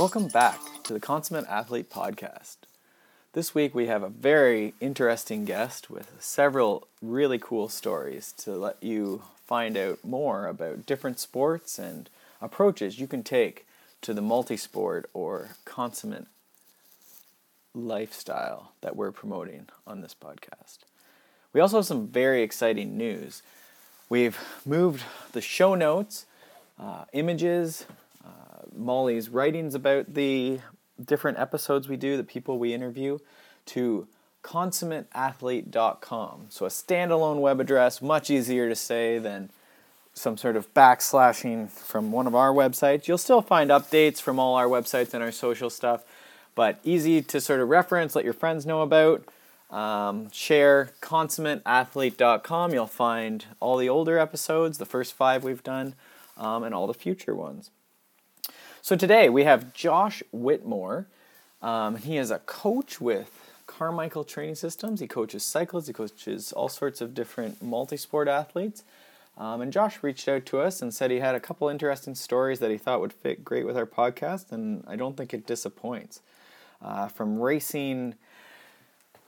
Welcome back to the Consummate Athlete Podcast. This week we have a very interesting guest with several really cool stories to let you find out more about different sports and approaches you can take to the multi-sport or consummate lifestyle that we're promoting on this podcast. We also have some very exciting news. We've moved the show notes, uh, images, Molly's writings about the different episodes we do, the people we interview, to consummateathlete.com. So a standalone web address, much easier to say than some sort of backslashing from one of our websites. You'll still find updates from all our websites and our social stuff, but easy to sort of reference, let your friends know about. Um, share consummateathlete.com. You'll find all the older episodes, the first five we've done, um, and all the future ones. So today we have Josh Whitmore. Um, he is a coach with Carmichael Training Systems. He coaches cyclists, he coaches all sorts of different multi sport athletes. Um, and Josh reached out to us and said he had a couple interesting stories that he thought would fit great with our podcast, and I don't think it disappoints. Uh, from racing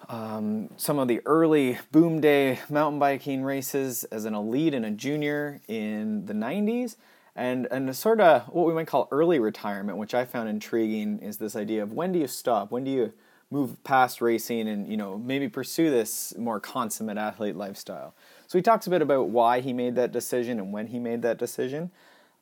um, some of the early boom day mountain biking races as an elite and a junior in the 90s and and sort of what we might call early retirement which i found intriguing is this idea of when do you stop when do you move past racing and you know maybe pursue this more consummate athlete lifestyle so he talks a bit about why he made that decision and when he made that decision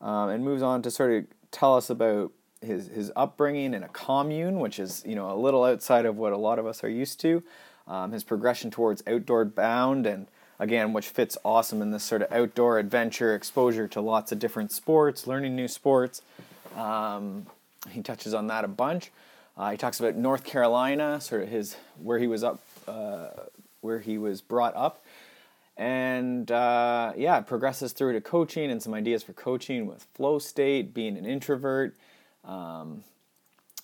um, and moves on to sort of tell us about his his upbringing in a commune, which is you know a little outside of what a lot of us are used to. Um, his progression towards Outward Bound, and again, which fits awesome in this sort of outdoor adventure exposure to lots of different sports, learning new sports. Um, he touches on that a bunch. Uh, he talks about North Carolina, sort of his where he was up, uh, where he was brought up, and uh, yeah, progresses through to coaching and some ideas for coaching with flow state, being an introvert, um,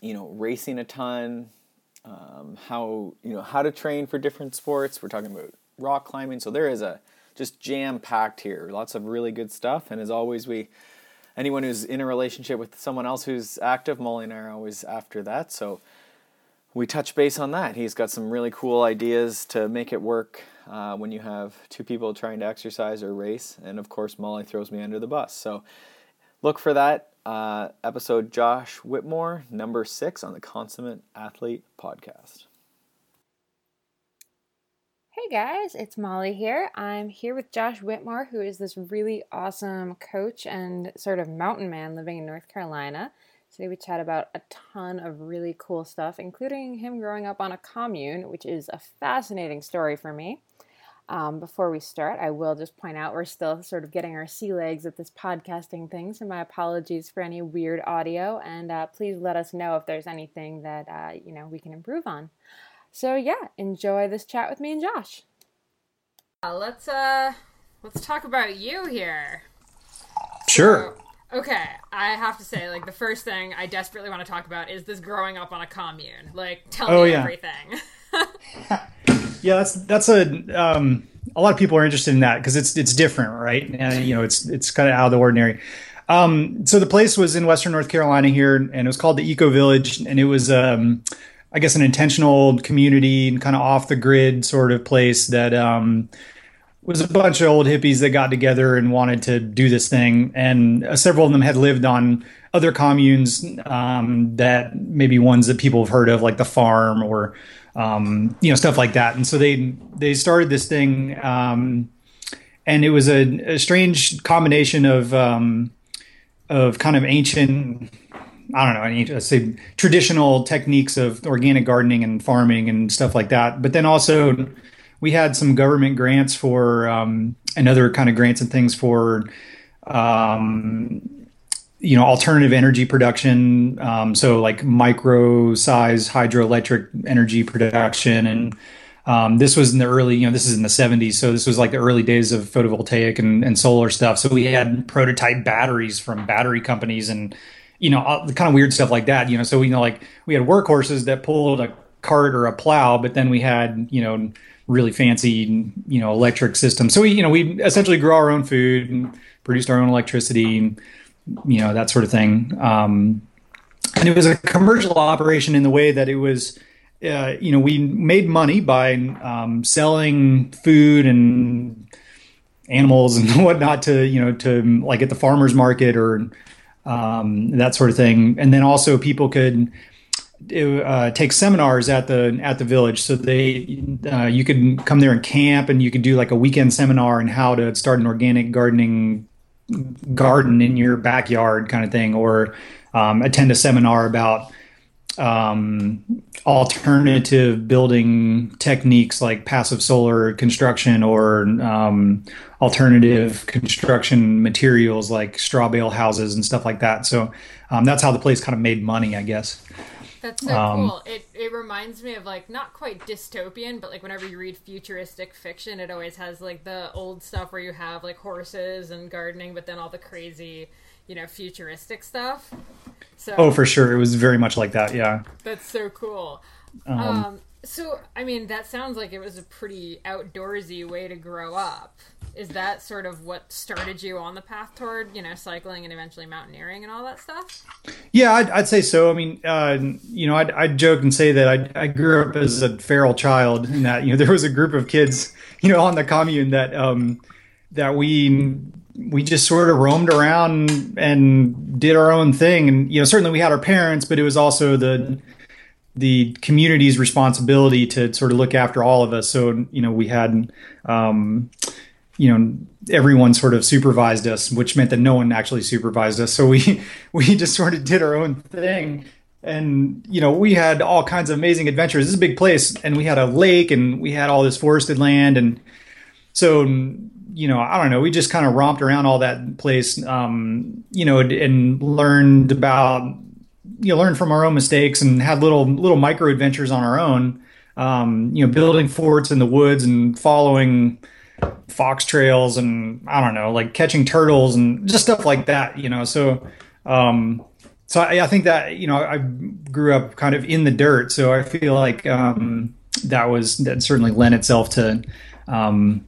you know, racing a ton, um, how you know how to train for different sports. We're talking about rock climbing, so there is a just jam packed here. Lots of really good stuff, and as always, we anyone who's in a relationship with someone else who's active, Molly and I are always after that. So we touch base on that. He's got some really cool ideas to make it work uh, when you have two people trying to exercise or race, and of course, Molly throws me under the bus. So look for that uh, episode Josh Whitmore, number six on the Consummate Athlete podcast. Hey guys, it's Molly here. I'm here with Josh Whitmore, who is this really awesome coach and sort of mountain man living in North Carolina. Today we chat about a ton of really cool stuff, including him growing up on a commune, which is a fascinating story for me. Um, before we start, I will just point out we're still sort of getting our sea legs at this podcasting thing, so my apologies for any weird audio, and uh, please let us know if there's anything that uh, you know we can improve on. So yeah, enjoy this chat with me and Josh. Uh, let's uh, let's talk about you here. Sure. So, okay, I have to say, like the first thing I desperately want to talk about is this growing up on a commune. Like, tell oh, me yeah. everything. yeah, that's that's a um, a lot of people are interested in that because it's it's different, right? And you know, it's it's kind of out of the ordinary. Um, so the place was in Western North Carolina here, and it was called the Eco Village, and it was, um, I guess, an intentional community and kind of off the grid sort of place that um, was a bunch of old hippies that got together and wanted to do this thing, and uh, several of them had lived on other communes um, that maybe ones that people have heard of, like the Farm or um, you know stuff like that. And so they they started this thing, um, and it was a, a strange combination of um, of kind of ancient. I don't know, any let's say traditional techniques of organic gardening and farming and stuff like that. But then also, we had some government grants for um, and other kind of grants and things for um, you know alternative energy production. Um, so like micro size hydroelectric energy production. And um, this was in the early you know this is in the 70s so this was like the early days of photovoltaic and, and solar stuff. So we had prototype batteries from battery companies and you know all, the kind of weird stuff like that you know so we you know like we had workhorses that pulled a cart or a plow but then we had you know really fancy you know electric systems so we you know we essentially grew our own food and produced our own electricity and, you know that sort of thing. Um, and it was a commercial operation in the way that it was. Uh, you know, we made money by um, selling food and animals and whatnot to you know to like at the farmers market or um, that sort of thing. And then also people could uh, take seminars at the at the village. So they uh, you could come there and camp, and you could do like a weekend seminar on how to start an organic gardening garden in your backyard, kind of thing, or um, attend a seminar about um, alternative building techniques like passive solar construction or um, alternative construction materials like straw bale houses and stuff like that. So um, that's how the place kind of made money, I guess. That's so um, cool. It it reminds me of like not quite dystopian, but like whenever you read futuristic fiction, it always has like the old stuff where you have like horses and gardening, but then all the crazy, you know, futuristic stuff. So Oh, for sure. It was very much like that, yeah. That's so cool. Um, um so I mean, that sounds like it was a pretty outdoorsy way to grow up is that sort of what started you on the path toward you know cycling and eventually mountaineering and all that stuff yeah i'd, I'd say so i mean uh, you know I'd, I'd, joke and say that I, I, grew up as a feral child and that you know there was a group of kids you know on the commune that um that we we just sort of roamed around and did our own thing. And you know certainly we had our parents but it was also the the community's responsibility to sort of look after all of us. So you know we had um you know everyone sort of supervised us which meant that no one actually supervised us. So we we just sort of did our own thing. And you know we had all kinds of amazing adventures. This is a big place and we had a lake and we had all this forested land and so you know i don't know we just kind of romped around all that place um, you know and learned about you know learned from our own mistakes and had little little micro adventures on our own um, you know building forts in the woods and following fox trails and I don't know, like catching turtles and just stuff like that, you know. So, um, so I, I think that you know I grew up kind of in the dirt, so I feel like um, that was that certainly lent itself to um,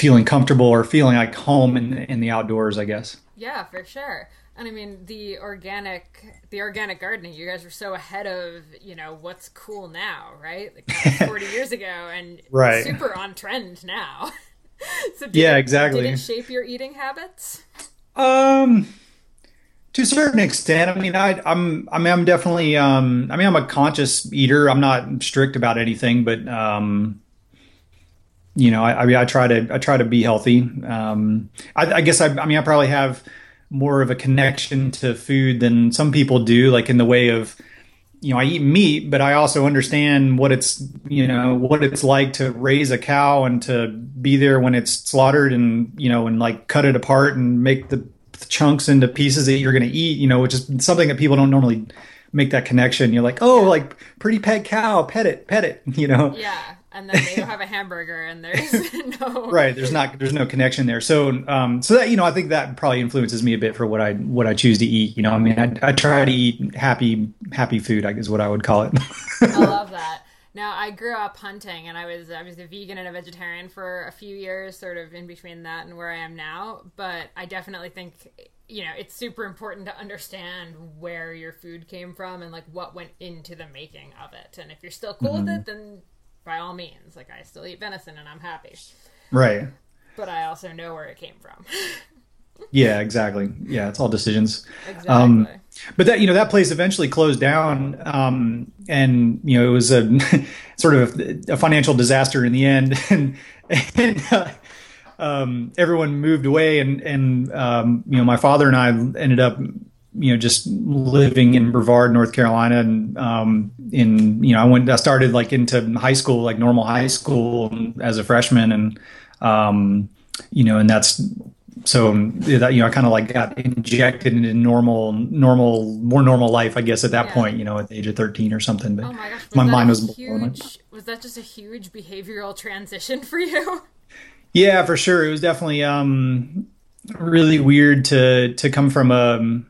feeling comfortable or feeling like home in in the outdoors, I guess. Yeah, for sure. And I mean the organic the organic gardening, you guys were so ahead of, you know, what's cool now, right? Like 40 years ago and right. super on trend now. so yeah, it, exactly. Did it shape your eating habits? Um, to a certain extent. I mean, I, I'm, I mean, I'm definitely, um, I mean, I'm a conscious eater. I'm not strict about anything, but, um, you know, I, I mean, I try to, I try to be healthy. Um, I, I guess I, I mean, I probably have more of a connection to food than some people do, like in the way of, you know, I eat meat, but I also understand what it's, you know, what it's like to raise a cow and to be there when it's slaughtered and, you know, and like cut it apart and make the chunks into pieces that you're going to eat, you know, which is something that people don't normally make that connection. You're like, oh, like pretty pet cow, pet it, pet it, you know? Yeah and then they have a hamburger and there's no right there's not there's no connection there. So um so that you know i think that probably influences me a bit for what i what i choose to eat you know? I mean i, I try to eat happy happy food i guess what i would call it. I love that. Now i grew up hunting and i was i was a vegan and a vegetarian for a few years sort of in between that and where i am now but i definitely think you know it's super important to understand where your food came from and like what went into the making of it. And if you're still cool mm-hmm. with it then by all means. Like I still eat venison and I'm happy. Right. But I also know where it came from. yeah, exactly. Yeah, it's all decisions. Exactly. Um, but that you know that place eventually closed down, um, and you know it was a sort of a financial disaster in the end, and, and uh, um, everyone moved away, and and um, you know my father and I ended up you know, just living in Brevard, North Carolina, and um, in you know, I went, I started like into high school, like normal high school as a freshman, and um, you know, and that's so that you know, I kind of like got injected into normal, normal, more normal life, I guess, at that yeah. point, you know, at the age of thirteen or something. But oh my, gosh, my mind was huge. Was that just a huge behavioral transition for you? Yeah, for sure. It was definitely um, really weird to to come from a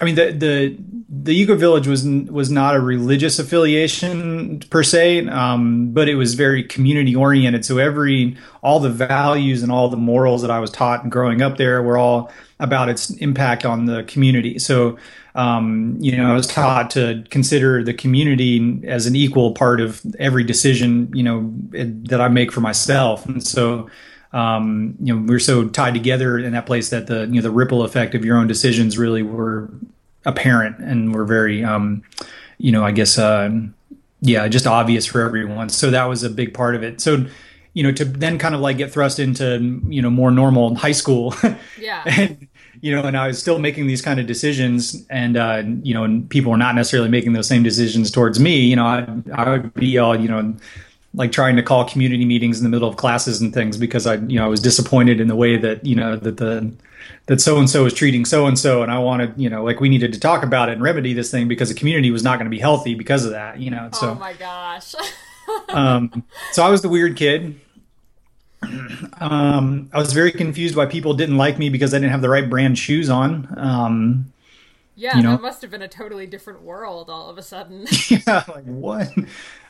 I mean, the the the Eco Village was was not a religious affiliation per se, um, but it was very community oriented. So every all the values and all the morals that I was taught growing up there were all about its impact on the community. So um, you know, I was taught to consider the community as an equal part of every decision you know that I make for myself, and so um, you know, we're so tied together in that place that the you know the ripple effect of your own decisions really were apparent and were very, um, you know, I guess, uh, yeah, just obvious for everyone. So that was a big part of it. So, you know, to then kind of like get thrust into you know more normal high school, yeah, and you know, and I was still making these kind of decisions, and uh, you know, and people were not necessarily making those same decisions towards me. You know, I I would be all you know like trying to call community meetings in the middle of classes and things because I, you know, I was disappointed in the way that, you know, that the, that so and so is treating so and so. And I wanted, you know, like we needed to talk about it and remedy this thing because the community was not going to be healthy because of that, you know. So, oh my gosh. um, so I was the weird kid. Um, I was very confused why people didn't like me because I didn't have the right brand shoes on. Um, yeah, you know? that must have been a totally different world all of a sudden. yeah, like what?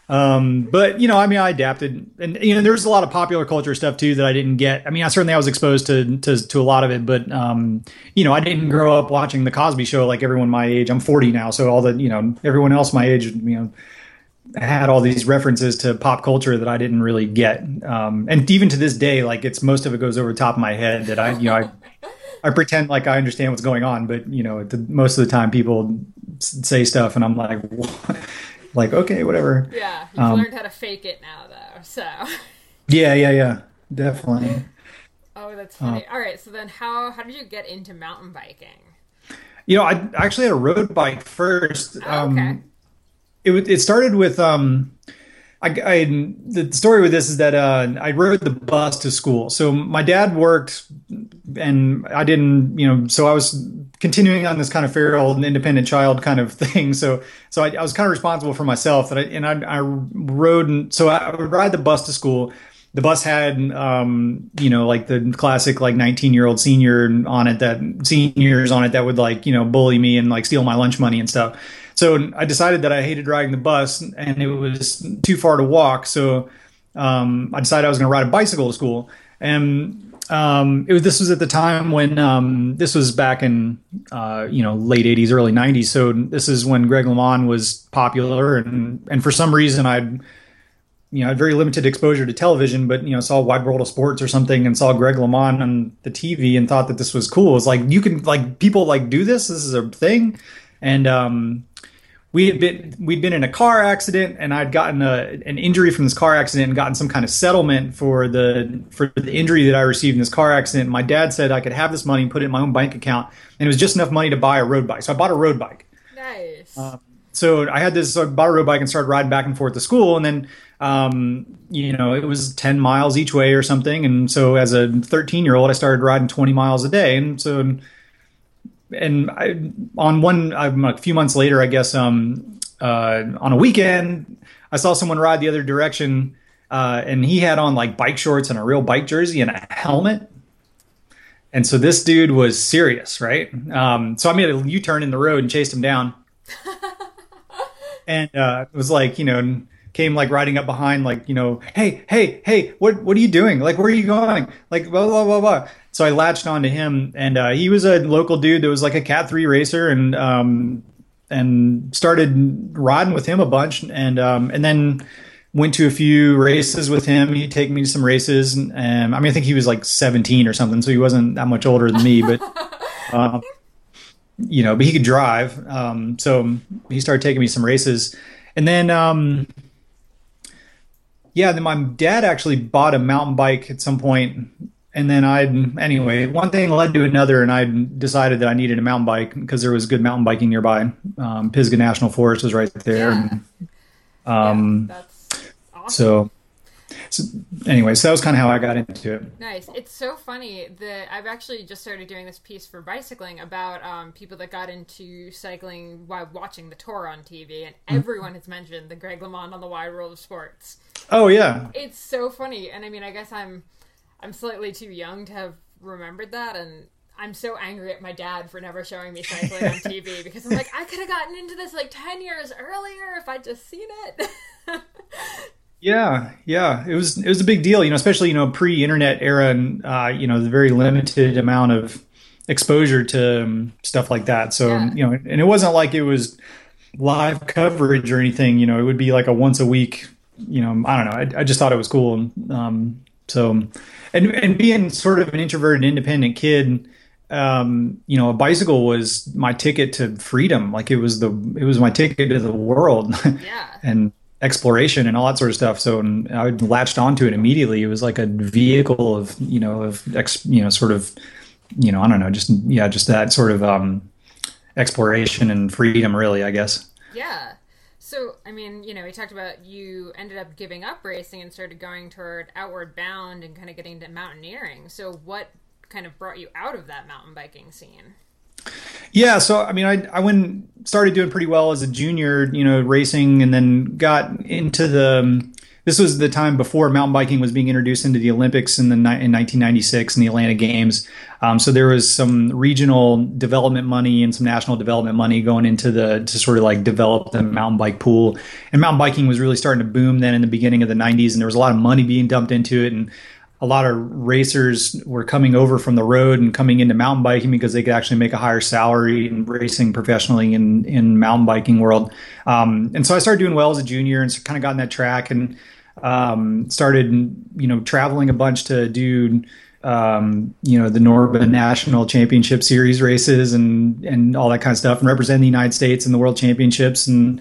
Um, but you know, I mean, I adapted, and you know, there's a lot of popular culture stuff too that I didn't get. I mean, I certainly I was exposed to to, to a lot of it, but um, you know, I didn't grow up watching the Cosby Show like everyone my age. I'm 40 now, so all the you know, everyone else my age, you know, had all these references to pop culture that I didn't really get. Um, and even to this day, like it's most of it goes over the top of my head that I, you know, I. I pretend like I understand what's going on, but you know, the, most of the time people say stuff, and I'm like, what? Like okay, whatever. Yeah, you've um, learned how to fake it now, though. So. Yeah, yeah, yeah, definitely. oh, that's funny. Uh, All right, so then how how did you get into mountain biking? You know, I actually had a road bike first. Oh, okay. Um, it it started with um I, I, the story with this is that uh, I rode the bus to school. So my dad worked, and I didn't, you know. So I was continuing on this kind of feral old independent child kind of thing. So so I, I was kind of responsible for myself. That I, and I, I rode, and so I would ride the bus to school. The bus had, um, you know, like the classic like 19 year old senior on it that seniors on it that would like you know bully me and like steal my lunch money and stuff. So I decided that I hated riding the bus and it was too far to walk. So um, I decided I was going to ride a bicycle to school. And um, it was, this was at the time when um, this was back in uh, you know late 80s, early 90s. So this is when Greg LeMond was popular, and and for some reason I'd you know, had very limited exposure to television, but you know, saw Wide World of Sports or something and saw Greg LeMond on the TV and thought that this was cool. It's like you can like people like do this. This is a thing, and um, we had been we'd been in a car accident and I'd gotten a, an injury from this car accident and gotten some kind of settlement for the for the injury that I received in this car accident. My dad said I could have this money and put it in my own bank account, and it was just enough money to buy a road bike. So I bought a road bike. Nice. Uh, so I had this so I bought a road bike and started riding back and forth to school, and then um, you know it was ten miles each way or something. And so as a thirteen year old, I started riding twenty miles a day, and so and I, on one a few months later, I guess um, uh, on a weekend, I saw someone ride the other direction, uh, and he had on like bike shorts and a real bike jersey and a helmet. And so this dude was serious, right? Um, so I made a U turn in the road and chased him down, and uh, it was like you know came like riding up behind, like you know, hey, hey, hey, what what are you doing? Like, where are you going? Like, blah blah blah blah. So I latched onto him, and uh, he was a local dude that was like a Cat three racer, and um, and started riding with him a bunch, and um, and then went to a few races with him. He'd take me to some races, and um, I mean, I think he was like 17 or something, so he wasn't that much older than me, but. Uh, you know, but he could drive. Um, so he started taking me some races. And then um, yeah, then my dad actually bought a mountain bike at some point, and then I anyway one thing led to another, and I decided that I needed a mountain bike because there was good mountain biking nearby. Um, Pisgah National Forest was right there. Yeah. And, um, yeah, that's awesome. So so anyway, so that was kind of how I got into it. Nice. It's so funny that I've actually just started doing this piece for bicycling about um, people that got into cycling while watching the tour on TV, and mm-hmm. everyone has mentioned the Greg LeMond on the Wide World of Sports. Oh yeah, it's so funny, and I mean, I guess I'm I'm slightly too young to have remembered that, and I'm so angry at my dad for never showing me cycling on TV because I'm like, I could have gotten into this like 10 years earlier if I'd just seen it. yeah, yeah, it was it was a big deal, you know, especially you know pre-internet era and uh, you know the very limited amount of exposure to um, stuff like that. So yeah. you know, and it wasn't like it was live coverage or anything. You know, it would be like a once a week. You know, I don't know. I, I just thought it was cool. Um, so, and and being sort of an introverted, independent kid, um, you know, a bicycle was my ticket to freedom. Like it was the it was my ticket to the world. Yeah. and exploration and all that sort of stuff. So I latched onto it immediately. It was like a vehicle of you know of ex, you know sort of you know I don't know just yeah just that sort of um, exploration and freedom really I guess. Yeah. So I mean you know we talked about you ended up giving up racing and started going toward outward bound and kind of getting to mountaineering. So what kind of brought you out of that mountain biking scene? Yeah, so I mean, I I went started doing pretty well as a junior, you know, racing, and then got into the. Um, this was the time before mountain biking was being introduced into the Olympics in the in 1996 in the Atlanta Games. Um, so there was some regional development money and some national development money going into the to sort of like develop the mountain bike pool. And mountain biking was really starting to boom then in the beginning of the 90s, and there was a lot of money being dumped into it. And a lot of racers were coming over from the road and coming into mountain biking because they could actually make a higher salary in racing professionally in in mountain biking world. Um, and so I started doing well as a junior and so kind of got in that track and um, started you know traveling a bunch to do um, you know the Norba National Championship Series races and and all that kind of stuff and represent the United States in the World Championships and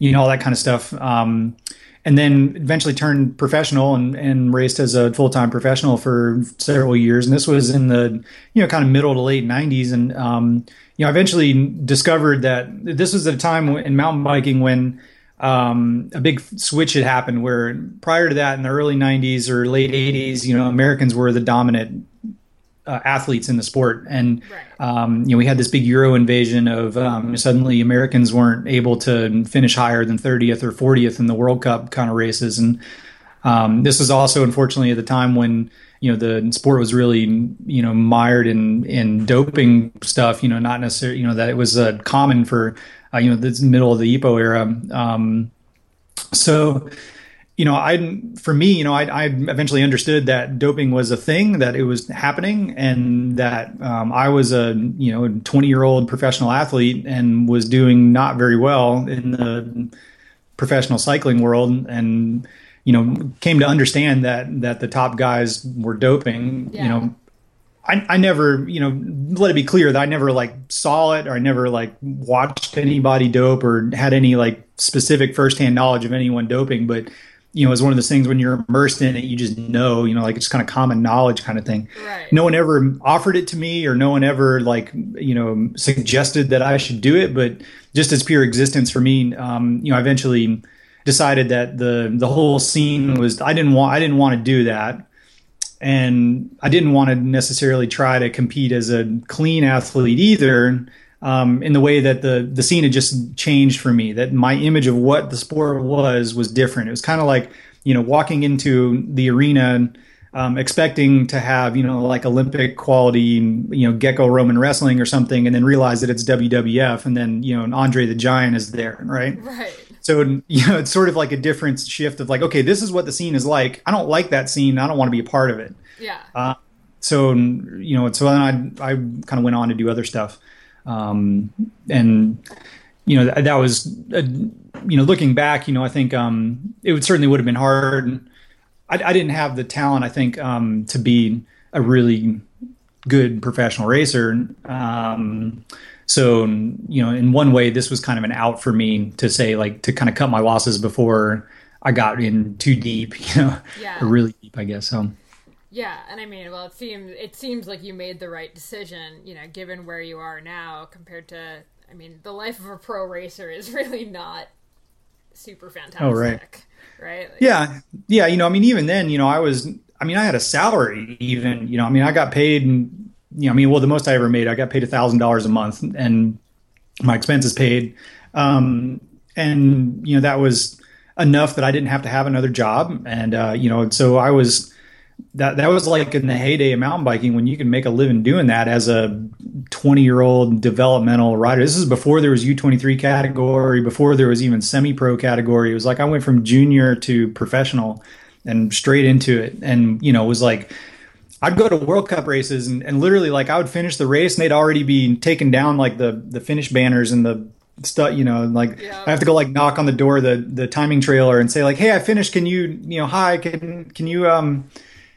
you know all that kind of stuff. Um, and then eventually turned professional and, and raced as a full time professional for several years. And this was in the you know kind of middle to late '90s. And um, you know, eventually discovered that this was at a time in mountain biking when um, a big switch had happened. Where prior to that, in the early '90s or late '80s, you know, Americans were the dominant uh, athletes in the sport, and right. Um, you know we had this big Euro invasion of um, suddenly Americans weren't able to finish higher than 30th or 40th in the World Cup kind of races, and um, this was also unfortunately at the time when you know the sport was really you know mired in in doping stuff. You know, not necessarily you know that it was uh, common for uh, you know the middle of the EPO era. Um, so you know, I for me, you know, I, I, eventually understood that doping was a thing, that it was happening, and that um, I was a you know 20 year old professional athlete and was doing not very well in the professional cycling world, and you know, came to understand that that the top guys were doping. Yeah. You know, I, I never, you know, let it be clear that I never like saw it or I never like watched anybody dope or had any like specific firsthand knowledge of anyone doping, but you know, it's one of those things when you're immersed in it, you just know, you know, like it's kind of common knowledge kind of thing. Right. No one ever offered it to me or no one ever like, you know, suggested that I should do it. But just as pure existence for me, um, you know, I eventually decided that the, the whole scene was, I didn't want, I didn't want to do that. And I didn't want to necessarily try to compete as a clean athlete either um, in the way that the the scene had just changed for me. That my image of what the sport was was different. It was kind of like you know walking into the arena. Um, expecting to have you know like Olympic quality you know Greco Roman wrestling or something, and then realize that it's WWF, and then you know Andre the Giant is there, right? Right. So you know it's sort of like a different shift of like, okay, this is what the scene is like. I don't like that scene. I don't want to be a part of it. Yeah. Uh, so you know, so then I I kind of went on to do other stuff. Um, and you know that, that was a, you know looking back, you know I think um, it would certainly would have been hard. And I, I didn't have the talent, I think, um, to be a really good professional racer. Um, so you know, in one way, this was kind of an out for me to say like to kind of cut my losses before I got in too deep. You know, yeah. really deep, I guess. So. Yeah, and I mean, well, it seems it seems like you made the right decision, you know, given where you are now compared to. I mean, the life of a pro racer is really not super fantastic. Oh, right. Right. Like, yeah, yeah. You know, I mean, even then, you know, I was. I mean, I had a salary. Even, you know, I mean, I got paid. And you know, I mean, well, the most I ever made, I got paid a thousand dollars a month, and my expenses paid. Um, and you know, that was enough that I didn't have to have another job, and uh, you know, so I was that that was like in the heyday of mountain biking when you can make a living doing that as a 20 year old developmental rider. This is before there was U23 category, before there was even semi pro category. It was like I went from junior to professional and straight into it, and you know, it was like I'd go to World Cup races and, and literally like I would finish the race and they'd already be taking down like the the finish banners and the stuff you know like yeah. i have to go like knock on the door the the timing trailer and say like hey i finished can you you know hi can can you um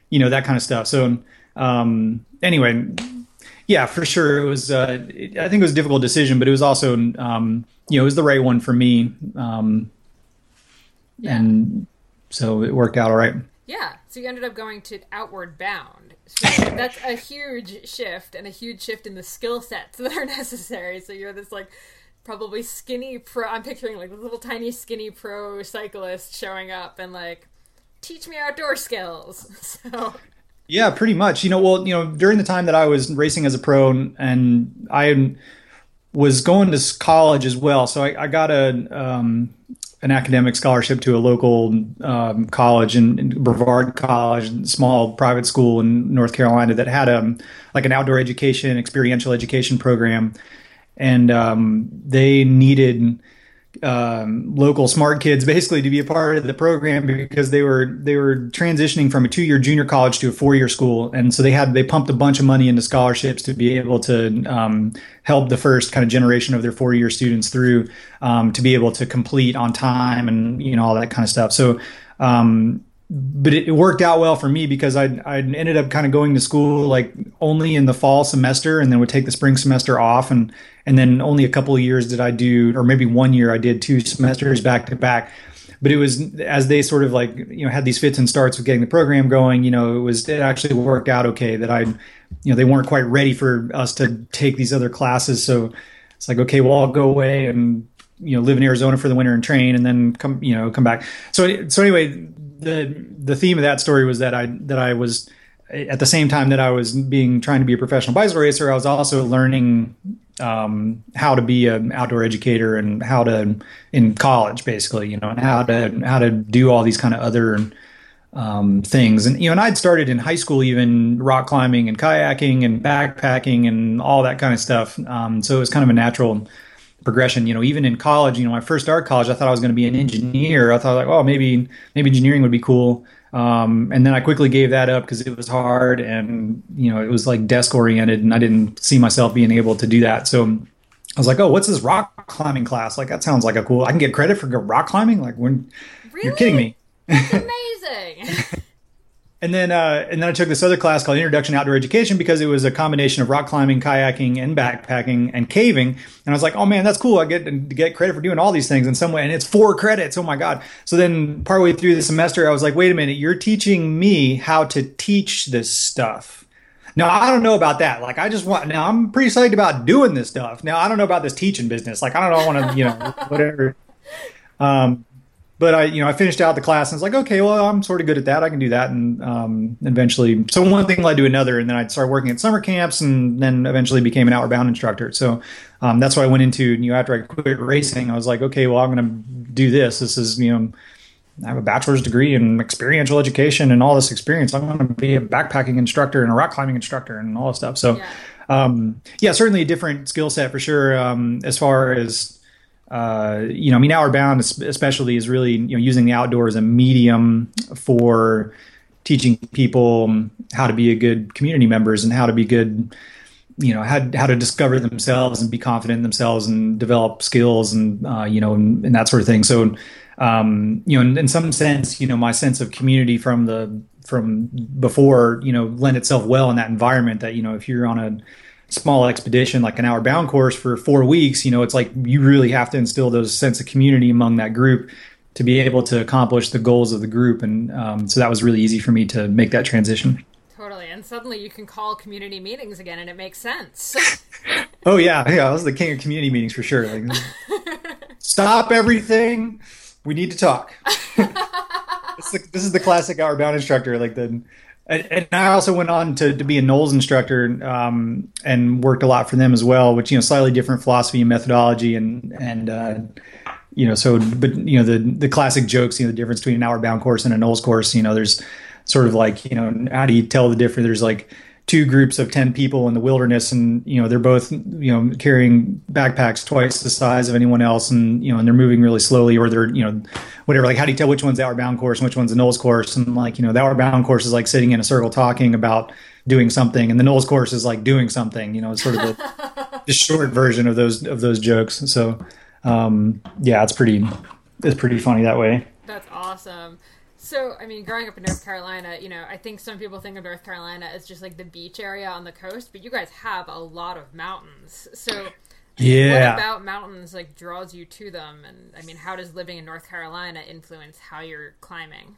you know that kind of stuff. So um anyway yeah for sure it was uh i think it was a difficult decision but it was also um you know it was the right one for me. Um yeah. and so it worked out all right. Yeah. So you ended up going to outward bound. So that's a huge shift and a huge shift in the skill sets that are necessary. So you're this like probably skinny pro. I'm picturing like little tiny skinny pro cyclist showing up and like teach me outdoor skills. So yeah, pretty much. You know, well, you know, during the time that I was racing as a pro and I was going to college as well, so I, I got a um, an academic scholarship to a local um, college in, in, Brevard College, small private school in North Carolina that had a um, like an outdoor education, experiential education program and um, they needed um, local smart kids basically to be a part of the program because they were they were transitioning from a two year junior college to a four year school, and so they had they pumped a bunch of money into scholarships to be able to um, help the first kind of generation of their four year students through um, to be able to complete on time and you know all that kind of stuff. So um, but it, worked out well for me because I I ended up kind of going to school like only in the fall semester and then would take the spring semester off and and then only a couple of years did I do or maybe one year I did two semesters back to back. But it was as they sort of like you know had these fits and starts with getting the program going you know it was it actually worked out okay that I you know they weren't quite ready for us to take these other classes. So it's like okay well I'll go away and you know live in Arizona for the winter and train and then come you know come back. So so anyway the the theme of that story was that I that I was at the same time that I was being trying to be a professional bicycle racer, I was also learning um, how to be an outdoor educator and how to in college, basically, you know, and how to how to do all these kind of other um, things. And you know, and I'd started in high school even rock climbing and kayaking and backpacking and all that kind of stuff. Um, so it was kind of a natural progression. You know, even in college, you know, my first art college, I thought I was going to be an engineer. I thought like, oh, maybe maybe engineering would be cool. Um, and then I quickly gave that up because it was hard and you know it was like desk oriented, and I didn't see myself being able to do that. So I was like, oh, what's this rock climbing class? Like that sounds like a cool. I can get credit for rock climbing. Like when really? you're kidding me. That's amazing. and then uh, and then I took this other class called Introduction to Outdoor Education because it was a combination of rock climbing, kayaking, and backpacking and caving. And I was like, oh man, that's cool. I get to get credit for doing all these things in some way, and it's four credits. Oh my god! So then partway through the semester, I was like, wait a minute, you're teaching me how to teach this stuff. Now I don't know about that. Like I just want. Now I'm pretty psyched about doing this stuff. Now I don't know about this teaching business. Like I don't want to, you know, whatever. Um, but I, you know, I finished out the class and was like, okay, well, I'm sort of good at that. I can do that. And um, eventually, so one thing led to another, and then I started working at summer camps, and then eventually became an outward bound instructor. So um, that's what I went into. You know, after I quit racing, I was like, okay, well, I'm going to do this. This is, you know, I have a bachelor's degree in experiential education and all this experience. I'm going to be a backpacking instructor and a rock climbing instructor and all this stuff. So, yeah, um, yeah certainly a different skill set for sure. Um, as far as uh, you know, I mean, Outward Bound especially is really you know using the outdoors as a medium for teaching people how to be a good community members and how to be good, you know, how how to discover themselves and be confident in themselves and develop skills and uh, you know and, and, that sort of thing. So, um, you know, in, in some sense, you know, my sense of community from the from before, you know, lend itself well in that environment. That you know, if you're on a small expedition like an Outward Bound course for four weeks you know it's like you really have to instill those sense of community among that group to be able to accomplish the goals of the group. And um, so that was really easy for me to make that transition. Totally. And suddenly you can call community meetings again and it makes sense. Oh yeah. Yeah i was the king of community meetings for sure. Like, stop everything. We need to talk. The, this is the classic Outward Bound instructor like the and, and, I also went on to, to be a NOLS instructor um, and worked a lot for them as well, which you know slightly different philosophy and methodology and and uh, you know so but you know the the classic jokes you know the difference between an Outward Bound course and a NOLS course you know there's sort of like you know how do you tell the difference? There's like two groups of 10 people in the wilderness and you know they're both you know carrying backpacks twice the size of anyone else and you know and they're moving really slowly or they're you know whatever like how do you tell which one's the outward bound course and which one's the NOLS course? And like you know the outward bound course is like sitting in a circle talking about doing something and the NOLS course is like doing something you know it's sort of the, the short version of those of those jokes. So um yeah it's pretty it's pretty funny that way. That's awesome so, I mean, growing up in North Carolina, you know, I think some people think of North Carolina as just like the beach area on the coast, but you guys have a lot of mountains. So, yeah. what about mountains like draws you to them? And I mean, how does living in North Carolina influence how you're climbing?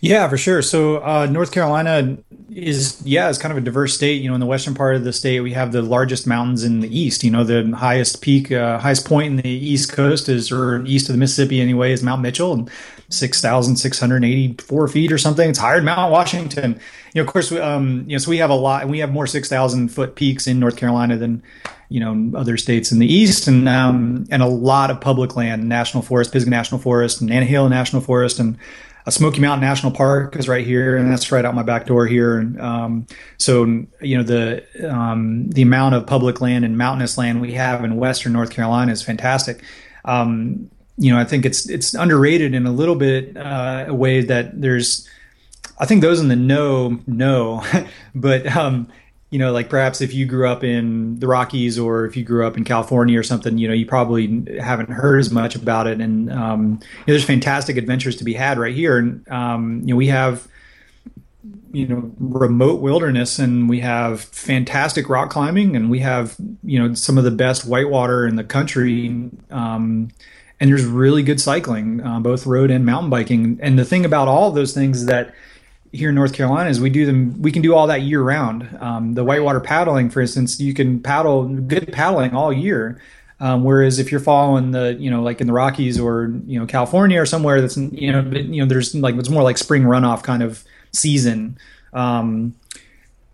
Yeah, for sure. So uh, North Carolina is yeah, it's kind of a diverse state. You know, in the western part of the state, we have the largest mountains in the east. You know, the highest peak, uh, highest point in the east coast is or east of the Mississippi anyway is Mount Mitchell, and six thousand six hundred eighty four feet or something. It's higher than Mount Washington. You know, of course, um, you know, so we have a lot. We have more six thousand foot peaks in North Carolina than you know other states in the east, and um, and a lot of public land, national forest, Pisgah National Forest, and Nantahala National Forest, and a Smoky Mountain National Park is right here, and that's right out my back door here. And um, so, you know, the um, the amount of public land and mountainous land we have in Western North Carolina is fantastic. Um, you know, I think it's it's underrated in a little bit uh, a way that there's. I think those in the know know, but um, you know, like perhaps if you grew up in the Rockies or if you grew up in California or something, you know, you probably haven't heard as much about it. And um, you know, there's fantastic adventures to be had right here. And um, you know, we have you know remote wilderness and we have fantastic rock climbing and we have you know some of the best whitewater in the country um, and there's really good cycling uh, both road and mountain biking and the thing about all of those things is that here in North Carolina is we do them. We can do all that year round. Um, the whitewater paddling, for instance, you can paddle good paddling all year. Um, whereas if you're following the, you know, like in the Rockies or you know California or somewhere that's you know, you know, there's like it's more like spring runoff kind of season. Um,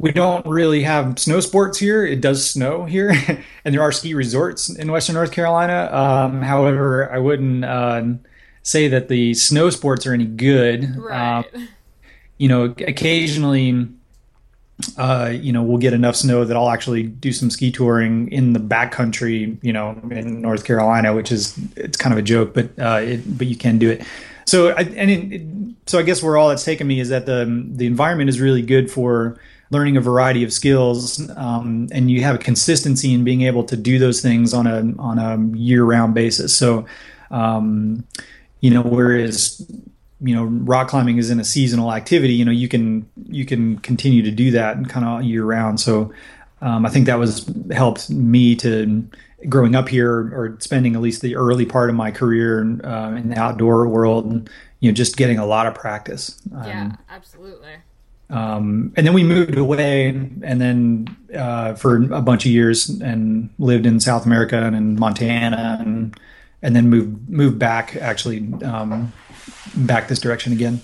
we don't really have snow sports here. It does snow here, and there are ski resorts in Western North Carolina. Um, however, I wouldn't uh, say that the snow sports are any good. Right. Um, you know, occasionally, uh, you know, we'll get enough snow that I'll actually do some ski touring in the backcountry, you know, in North Carolina, which is it's kind of a joke, but uh, it, but you can do it. So I, and it, it, so I guess where all that's taken me is that the the environment is really good for learning a variety of skills, um, and you have a consistency in being able to do those things on a on a year round basis. So, um, you know, whereas you know rock climbing is in a seasonal activity you know you can you can continue to do that kind of year round so um, i think that was helped me to growing up here or spending at least the early part of my career uh, in the outdoor world and you know just getting a lot of practice. Yeah um, absolutely um, and then we moved away and then uh, for a bunch of years and lived in south america and in montana and and then moved moved back actually um, back this direction again.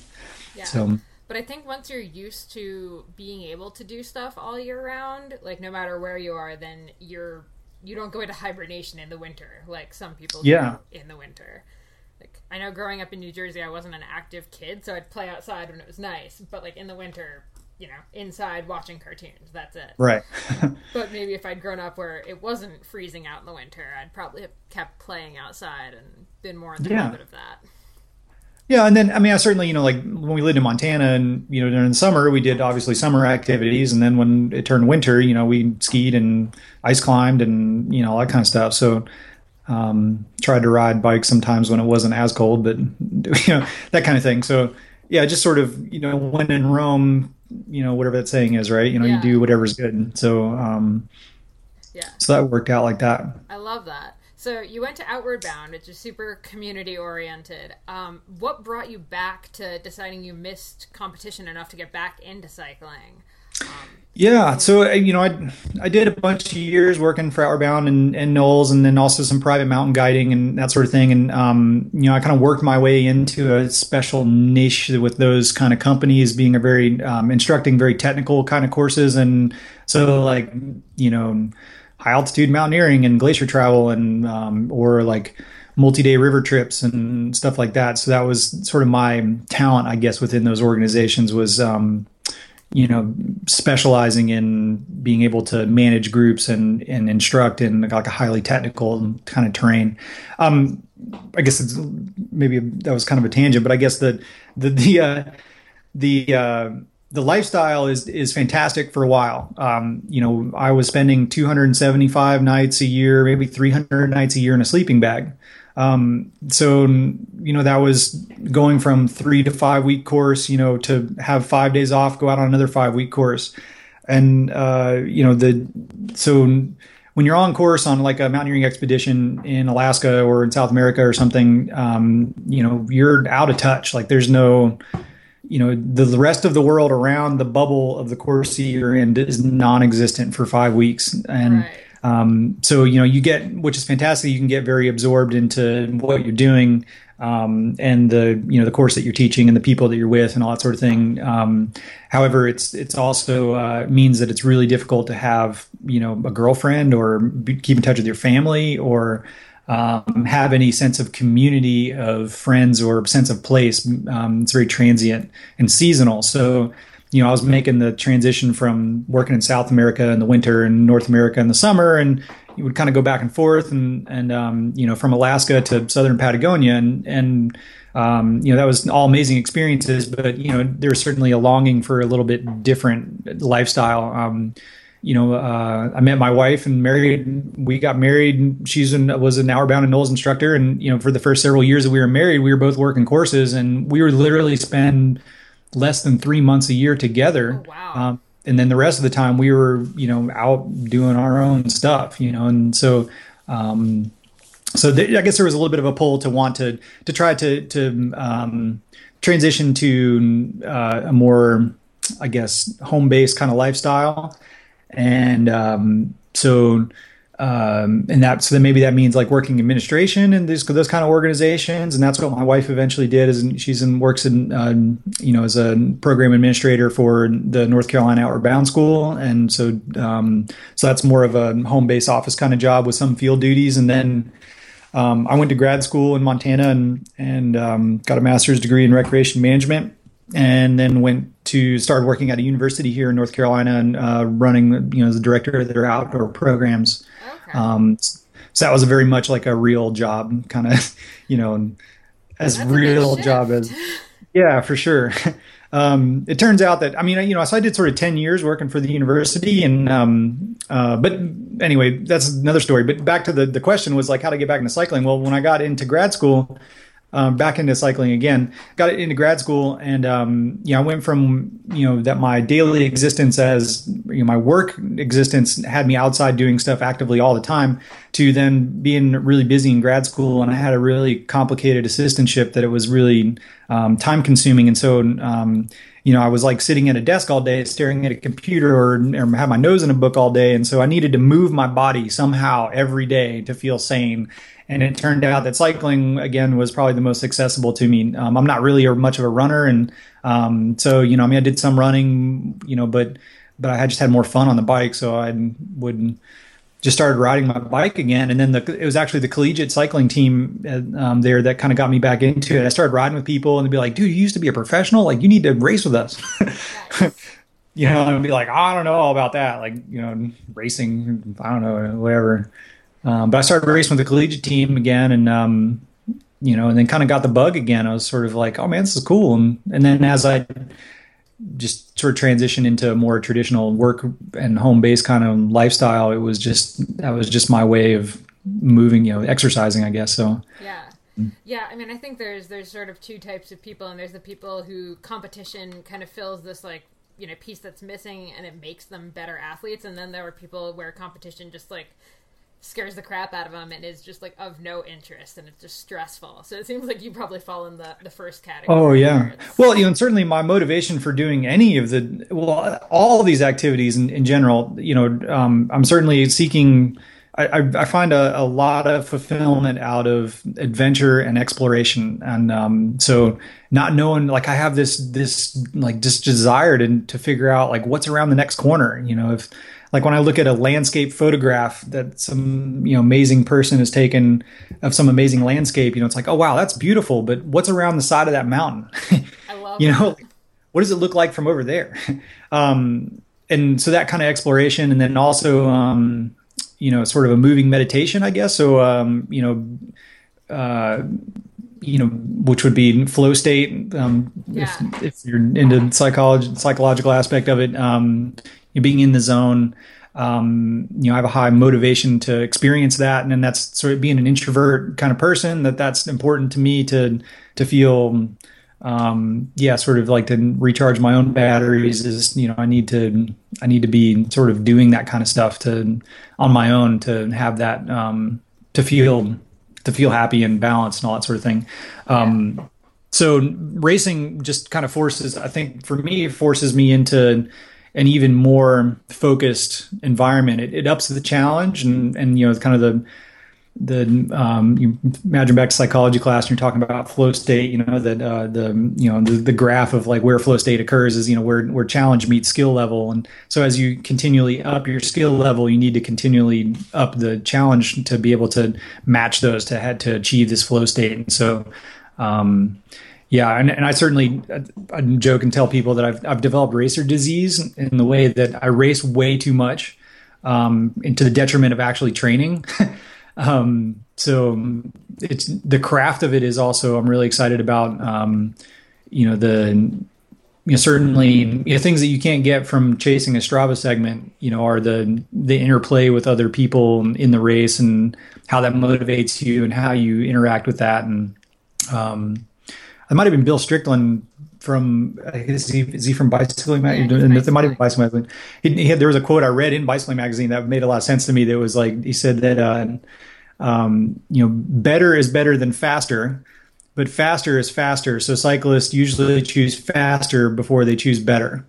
Yeah. So, but I think once you're used to being able to do stuff all year round, like no matter where you are, then you're you don't go into hibernation in the winter like some people yeah. do in the winter. I know growing up in New Jersey, I wasn't an active kid, so I'd play outside when it was nice. But like in the winter, you know, inside watching cartoons. That's it. Right. but maybe if I'd grown up where it wasn't freezing out in the winter, I'd probably have kept playing outside and been more in the yeah. habit of that. Yeah, and then I mean, I certainly, you know, like when we lived in Montana, and you know, during the summer, we did obviously summer activities, and then when it turned winter, you know, we skied and ice climbed and you know all that kind of stuff. So, um, tried to ride bikes sometimes when it wasn't as cold, but you know that kind of thing. So, yeah, just sort of, you know, when in Rome, you know, whatever that saying is, right? You know, yeah. you do whatever's good. So, um, yeah, so that worked out like that. I love that. So you went to Outward Bound, which is super community oriented. Um, what brought you back to deciding you missed competition enough to get back into cycling? Yeah, so uh, you know, I I did a bunch of years working for Outward Bound and, and NOLS, and then also some private mountain guiding and that sort of thing. And um, you know, I kind of worked my way into a special niche with those kind of companies, being a very um, instructing very technical kind of courses, and so like you know high altitude mountaineering and glacier travel and um, or like multi-day river trips and stuff like that. So that was sort of my talent, I guess, within those organizations was, um, you know, specializing in being able to manage groups and, and instruct in like a highly technical kind of terrain. Um, I guess it's maybe that was kind of a tangent, but I guess the, the, the, uh, the, uh, the lifestyle is is fantastic for a while. Um, you know, I was spending 275 nights a year, maybe 300 nights a year in a sleeping bag. Um, so you know that was going from three to five week course, you know, to have five days off, go out on another five week course, and uh, you know the so when you're on course on like a mountaineering expedition in Alaska or in South America or something, um, you know, you're out of touch. Like there's no you know the, the rest of the world around the bubble of the course you're in is non-existent for five weeks and right. Um, so you know you get which is fantastic you can get very absorbed into what you're doing um, and the you know the course that you're teaching and the people that you're with and all that sort of thing um, however it's it's also uh, means that it's really difficult to have you know a girlfriend or be, keep in touch with your family or um, have any sense of community of friends or sense of place. Um, it's very transient and seasonal. So, you know, I was making the transition from working in South America in the winter and North America in the summer, and you would kind of go back and forth, and and um, you know, from Alaska to southern Patagonia, and and um, you know, that was all amazing experiences. But you know, there was certainly a longing for a little bit different lifestyle. Um, you know, uh, I met my wife and married. We got married. She's an, was an Outward Bound and NOLS instructor, and you know, for the first several years that we were married, we were both working courses, and we were literally spend less than three months a year together. Oh, wow. Um, and then the rest of the time, we were, you know, out doing our own stuff. You know, and so. Um, so th- I guess there was a little bit of a pull to want to to try to to um, transition to uh, a more, I guess, home based kind of lifestyle and um, so um, and that so then maybe that means like working administration and those those kind of organizations, and that's what my wife eventually did. Is she's in works in uh, you know as a program administrator for the North Carolina Outward Bound School, and so um, so that's more of a home base office kind of job with some field duties, and then. Um, I went to grad school in Montana and and um, got a master's degree in recreation management, and then went to start working at a university here in North Carolina and uh, running, you know, as the director of their outdoor programs. Um, so that was a very much like a real job, kind of, you know, as That's real job as, yeah, for sure. Um, it turns out that I mean, you know, so I did sort of ten years working for the university, and um, uh, but anyway, that's another story. But back to the the question was like how to get back into cycling. Well, when I got into grad school, um, back into cycling again. Got into grad school, and um, know, I went from you know that my daily existence as you know, my work existence had me outside doing stuff actively all the time, to then being really busy in grad school, and I had a really complicated assistantship that it was really um, time consuming, and so. Um, you know, I was like sitting at a desk all day, staring at a computer, or, or have my nose in a book all day, and so I needed to move my body somehow every day to feel sane and it turned out that cycling again was probably the most accessible to me. Um, I'm not really a, much of a runner, and um, so you know, I mean, I did some running, you know, but but I just had more fun on the bike, so I would just started riding my bike again. And then the, it was actually the collegiate cycling team uh, um, there that kind of got me back into it. I started riding with people, and they'd be like, "Dude, you used to be a professional. Like, you need to race with us." you know, and be like, "I don't know about that. Like, you know, racing. I don't know, whatever." Um, but I started racing with the collegiate team again, and um, you know, and then kind of got the bug again. I was sort of like, oh man, this is cool. And and then as I just sort of transitioned into a more traditional work and home based kind of lifestyle, it was just that was just my way of moving, you know, exercising, I guess. So yeah. Yeah, I mean, I think there's there's sort of two types of people, and there's the people who competition kind of fills this like you know piece that's missing, and it makes them better athletes, and then there are people where competition just like scares the crap out of them and is just like of no interest and it's just stressful. So it seems like you probably fall in the, the first category. Oh yeah. Well, you know, certainly my motivation for doing any of the well, all of these activities in, in general, you know, um, I'm certainly seeking. I, I find a, a, lot of fulfillment out of adventure and exploration, and um, so not knowing, like I have this this like just desire to to figure out like what's around the next corner. You know, if like when I look at a landscape photograph that some you know amazing person has taken of some amazing landscape, you know, it's like, oh wow, that's beautiful, but what's around the side of that mountain? I love you know, that. what does it look like from over there? um, and so that kind of exploration, and then also um, you know, sort of a moving meditation, I guess. So um, you know. Uh, you know, which would be flow state. Um, Yeah. if, if you're into psychology, psychological aspect of it, um, being in the zone. Um, you know, I have a high motivation to experience that, and then that's sort of being an introvert kind of person. That that's important to me to to feel. Um, yeah, sort of like to recharge my own batteries. Is you know, I need to I need to be sort of doing that kind of stuff to on my own to have that um, to feel to feel happy and balanced and all that sort of thing. Um, so racing just kind of forces, I think for me, forces me into an even more focused environment. It, it ups the challenge and, and, you know, kind of the, the um, you imagine back to psychology class and you're talking about flow state you know that uh, the you know the, the graph of like where flow state occurs is you know where where challenge meets skill level and so as you continually up your skill level you need to continually up the challenge to be able to match those to had to achieve this flow state and so um, yeah, and, and I certainly I joke and tell people that I've I've developed racer disease in the way that I race way too much, um, and to the detriment of actually training. um, so it's the craft of it is also I'm really excited about. Um, you know the you know certainly you know things that you can't get from chasing a Strava segment. You know are the the interplay with other people in the race and how that motivates you and how you interact with that and. Um, it might have been Bill Strickland from is he, is he from Bicycling Magazine? Yeah, it might have been Bicycling Magazine. He, he had, there was a quote I read in Bicycling Magazine that made a lot of sense to me. That was like he said that uh, um, you know better is better than faster, but faster is faster. So cyclists usually choose faster before they choose better.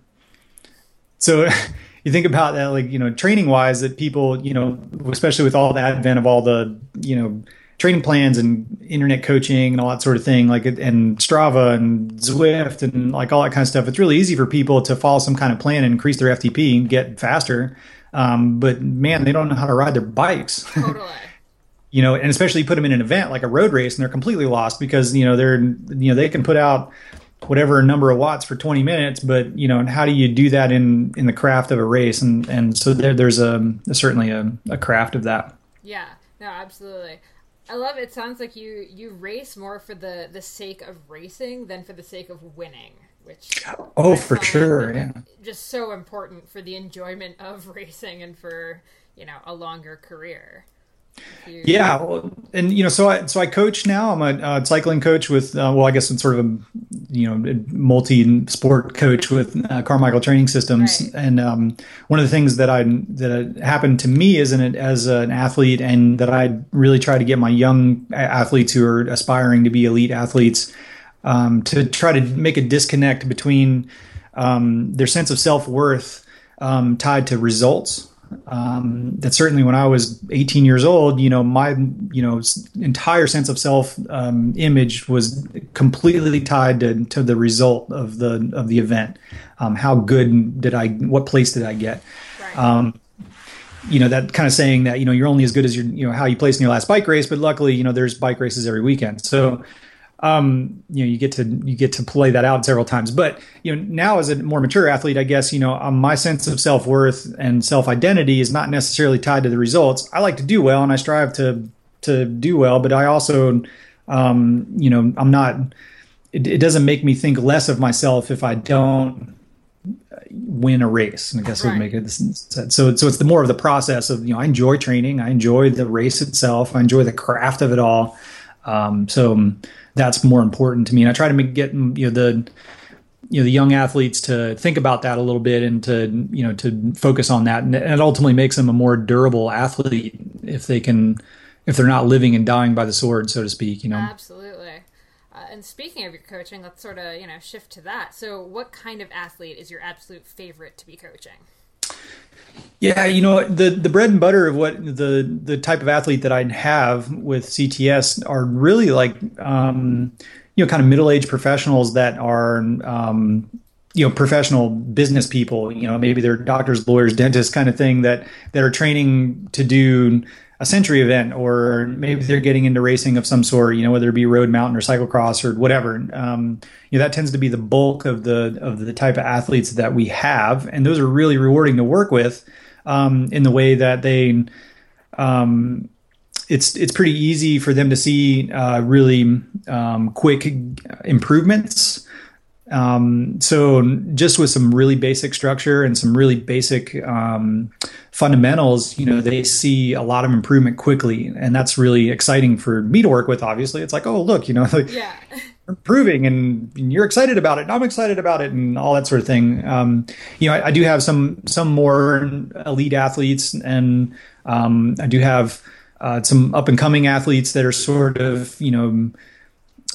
So you think about that, like you know, training wise, that people you know, especially with all the advent of all the you know training plans and internet coaching and all that sort of thing, like and Strava and Zwift and like all that kind of stuff. It's really easy for people to follow some kind of plan and increase their FTP and get faster. Um, but man, they don't know how to ride their bikes. Totally. you know, and especially put them in an event like a road race, and they're completely lost because you know they're you know they can put out whatever number of watts for 20 minutes but you know and how do you do that in in the craft of a race and and so there, there's a certainly a, a craft of that Yeah, no, absolutely. I love it. Sounds like you you race more for the the sake of racing than for the sake of winning, which oh I for sure yeah just so important for the enjoyment of racing and for you know a longer career. You- Yeah, well, and you know, so I so I coach now. I'm a uh, cycling coach with, uh, well, I guess it's sort of a you know multi-sport coach with uh, Carmichael Training Systems. Right. And um, one of the things that I that happened to me as an as an athlete, and that I really try to get my young athletes who are aspiring to be elite athletes um, to try to make a disconnect between um, their sense of self worth um, tied to results. Um, that certainly when I was 18 years old, you know, my you know entire sense of self um, image was completely tied to, to the result of the of the event. Um, how good did I? What place did I get? Right. Um, you know that kind of saying that you know you're only as good as your you know how you placed in your last bike race, but luckily you know there's bike races every weekend, so um, you know you get to you get to play that out several times. But you know now as a more mature athlete, I guess you know um, my sense of self worth and self identity is not necessarily tied to the results. I like to do well and I strive to to do well, but I also um, you know I'm not. It, it doesn't make me think less of myself if I don't win a race. And I guess would make it so. So it's the more of the process of you know I enjoy training, I enjoy the race itself, I enjoy the craft of it all. Um, so that's more important to me, and I try to make, get you know the you know the young athletes to think about that a little bit and to you know to focus on that, and it ultimately makes them a more durable athlete if they can if they're not living and dying by the sword, so to speak. You know. Absolutely. Uh, and speaking of your coaching, let's sort of you know shift to that. So, what kind of athlete is your absolute favorite to be coaching? Yeah, you know the the bread and butter of what the the type of athlete that I have with CTS are really like um, you know kind of middle aged professionals that are um, you know professional business people you know maybe they're doctors lawyers dentists kind of thing that that are training to do a century event or maybe they're getting into racing of some sort you know whether it be road mountain or cyclocross or whatever. Um, you know that tends to be the bulk of the of the type of athletes that we have and those are really rewarding to work with um, in the way that they um, it's it's pretty easy for them to see uh, really um, quick improvements um, so just with some really basic structure and some really basic um, fundamentals, you know, they see a lot of improvement quickly, and that's really exciting for me to work with. Obviously, it's like, oh, look, you know, like, yeah. improving, and you're excited about it, and I'm excited about it, and all that sort of thing. Um, you know, I, I, do have some some more elite athletes, and um, I do have uh, some up and coming athletes that are sort of, you know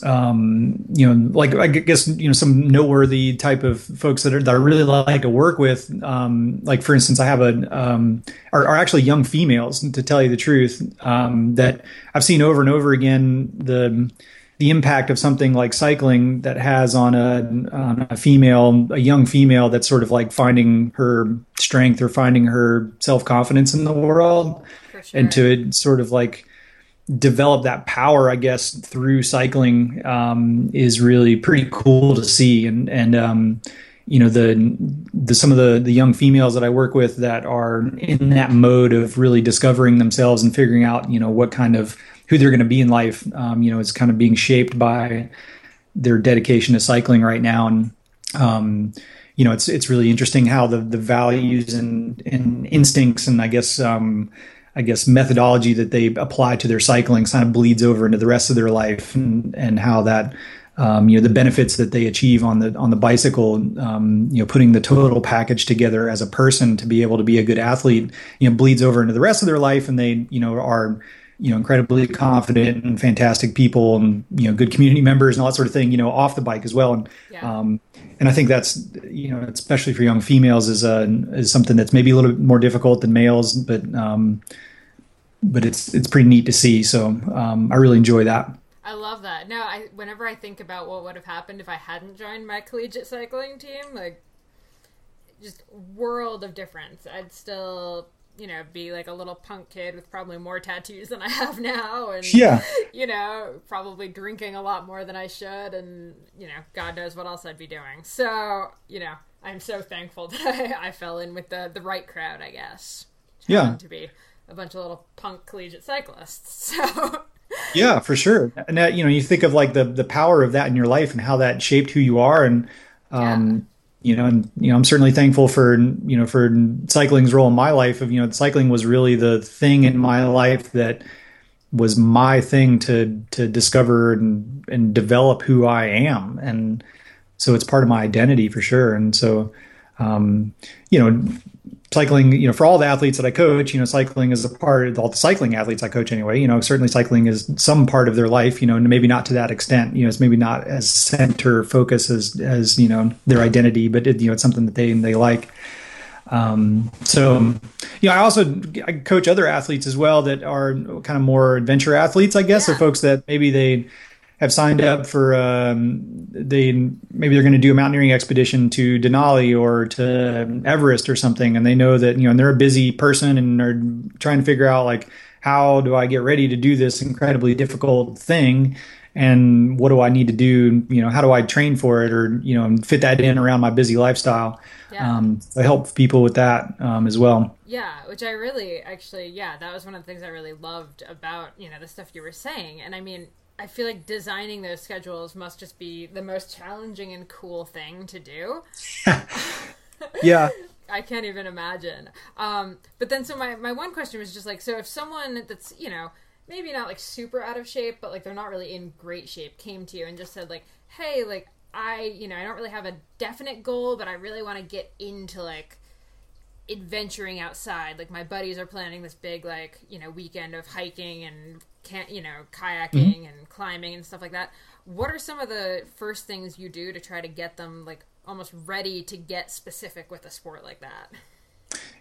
um, you know, like I guess you know some noteworthy type of folks that are that I really like to work with. Um, like for instance, I have a um, are, are actually young females to tell you the truth um, that I've seen over and over again the the impact of something like cycling that has on a on a female, a young female that's sort of like finding her strength or finding her self confidence in the world, sure. and to sort of like develop that power, I guess, through cycling um, is really pretty cool to see. And and um, you know the the some of the the young females that I work with that are in that mode of really discovering themselves and figuring out you know what kind of who they're going to be in life. Um, you know, it's kind of being shaped by their dedication to cycling right now and. Um, you know, it's it's really interesting how the the values and, and instincts and I guess um, I guess methodology that they apply to their cycling kind of bleeds over into the rest of their life, and, and how that um, you know the benefits that they achieve on the on the bicycle, um, you know, putting the total package together as a person to be able to be a good athlete, you know, bleeds over into the rest of their life, and they you know are you know incredibly confident and fantastic people and you know good community members and all that sort of thing you know off the bike as well and yeah. um, and I think that's you know especially for young females is uh, is something that's maybe a little bit more difficult than males but um, but it's it's pretty neat to see so um, I really enjoy that. I love that. No, I whenever I think about what would have happened if I hadn't joined my collegiate cycling team, like just world of difference. I'd still you know, be like a little punk kid with probably more tattoos than I have now, and yeah, you know, probably drinking a lot more than I should, and you know, God knows what else I'd be doing. So, you know, I'm so thankful that I, I fell in with the the right crowd, I guess. Yeah, to be a bunch of little punk collegiate cyclists. So. yeah, for sure. And that, you know, you think of like the the power of that in your life and how that shaped who you are, and um, you know, and you know, I'm certainly thankful for you know for cycling's role in my life. Of you know, cycling was really the thing in my life that was my thing to to discover and and develop who I am, and so it's part of my identity for sure. And so, um, you know, cycling, you know, for all the athletes that I coach, you know, cycling is a part of all the cycling athletes I coach anyway. You know, certainly cycling is some part of their life, you know, and maybe not to that extent. You know, it's maybe not as center focus as as you know their identity, but it, you know, it's something that they they like. Um, so, you know, I also I coach other athletes as well that are kind of more adventure athletes, I guess, or folks that maybe they have signed up for um, they maybe they're going to do a mountaineering expedition to Denali or to Everest or something, and they know that you know and they're a busy person and are trying to figure out like how do I get ready to do this incredibly difficult thing, and what do I need to do? You know, how do I train for it or you know fit that in around my busy lifestyle? Yeah. Um, I help people with that um, as well. Yeah, which I really actually, yeah, that was one of the things I really loved about you know the stuff you were saying, and I mean I feel like designing those schedules must just be the most challenging and cool thing to do. yeah. I can't even imagine. Um, but then, so my, my one question was just like, so if someone that's, you know, maybe not like super out of shape, but like they're not really in great shape came to you and just said, like, hey, like, I, you know, I don't really have a definite goal, but I really want to get into like adventuring outside. Like, my buddies are planning this big, like, you know, weekend of hiking and can you know kayaking mm-hmm. and climbing and stuff like that what are some of the first things you do to try to get them like almost ready to get specific with a sport like that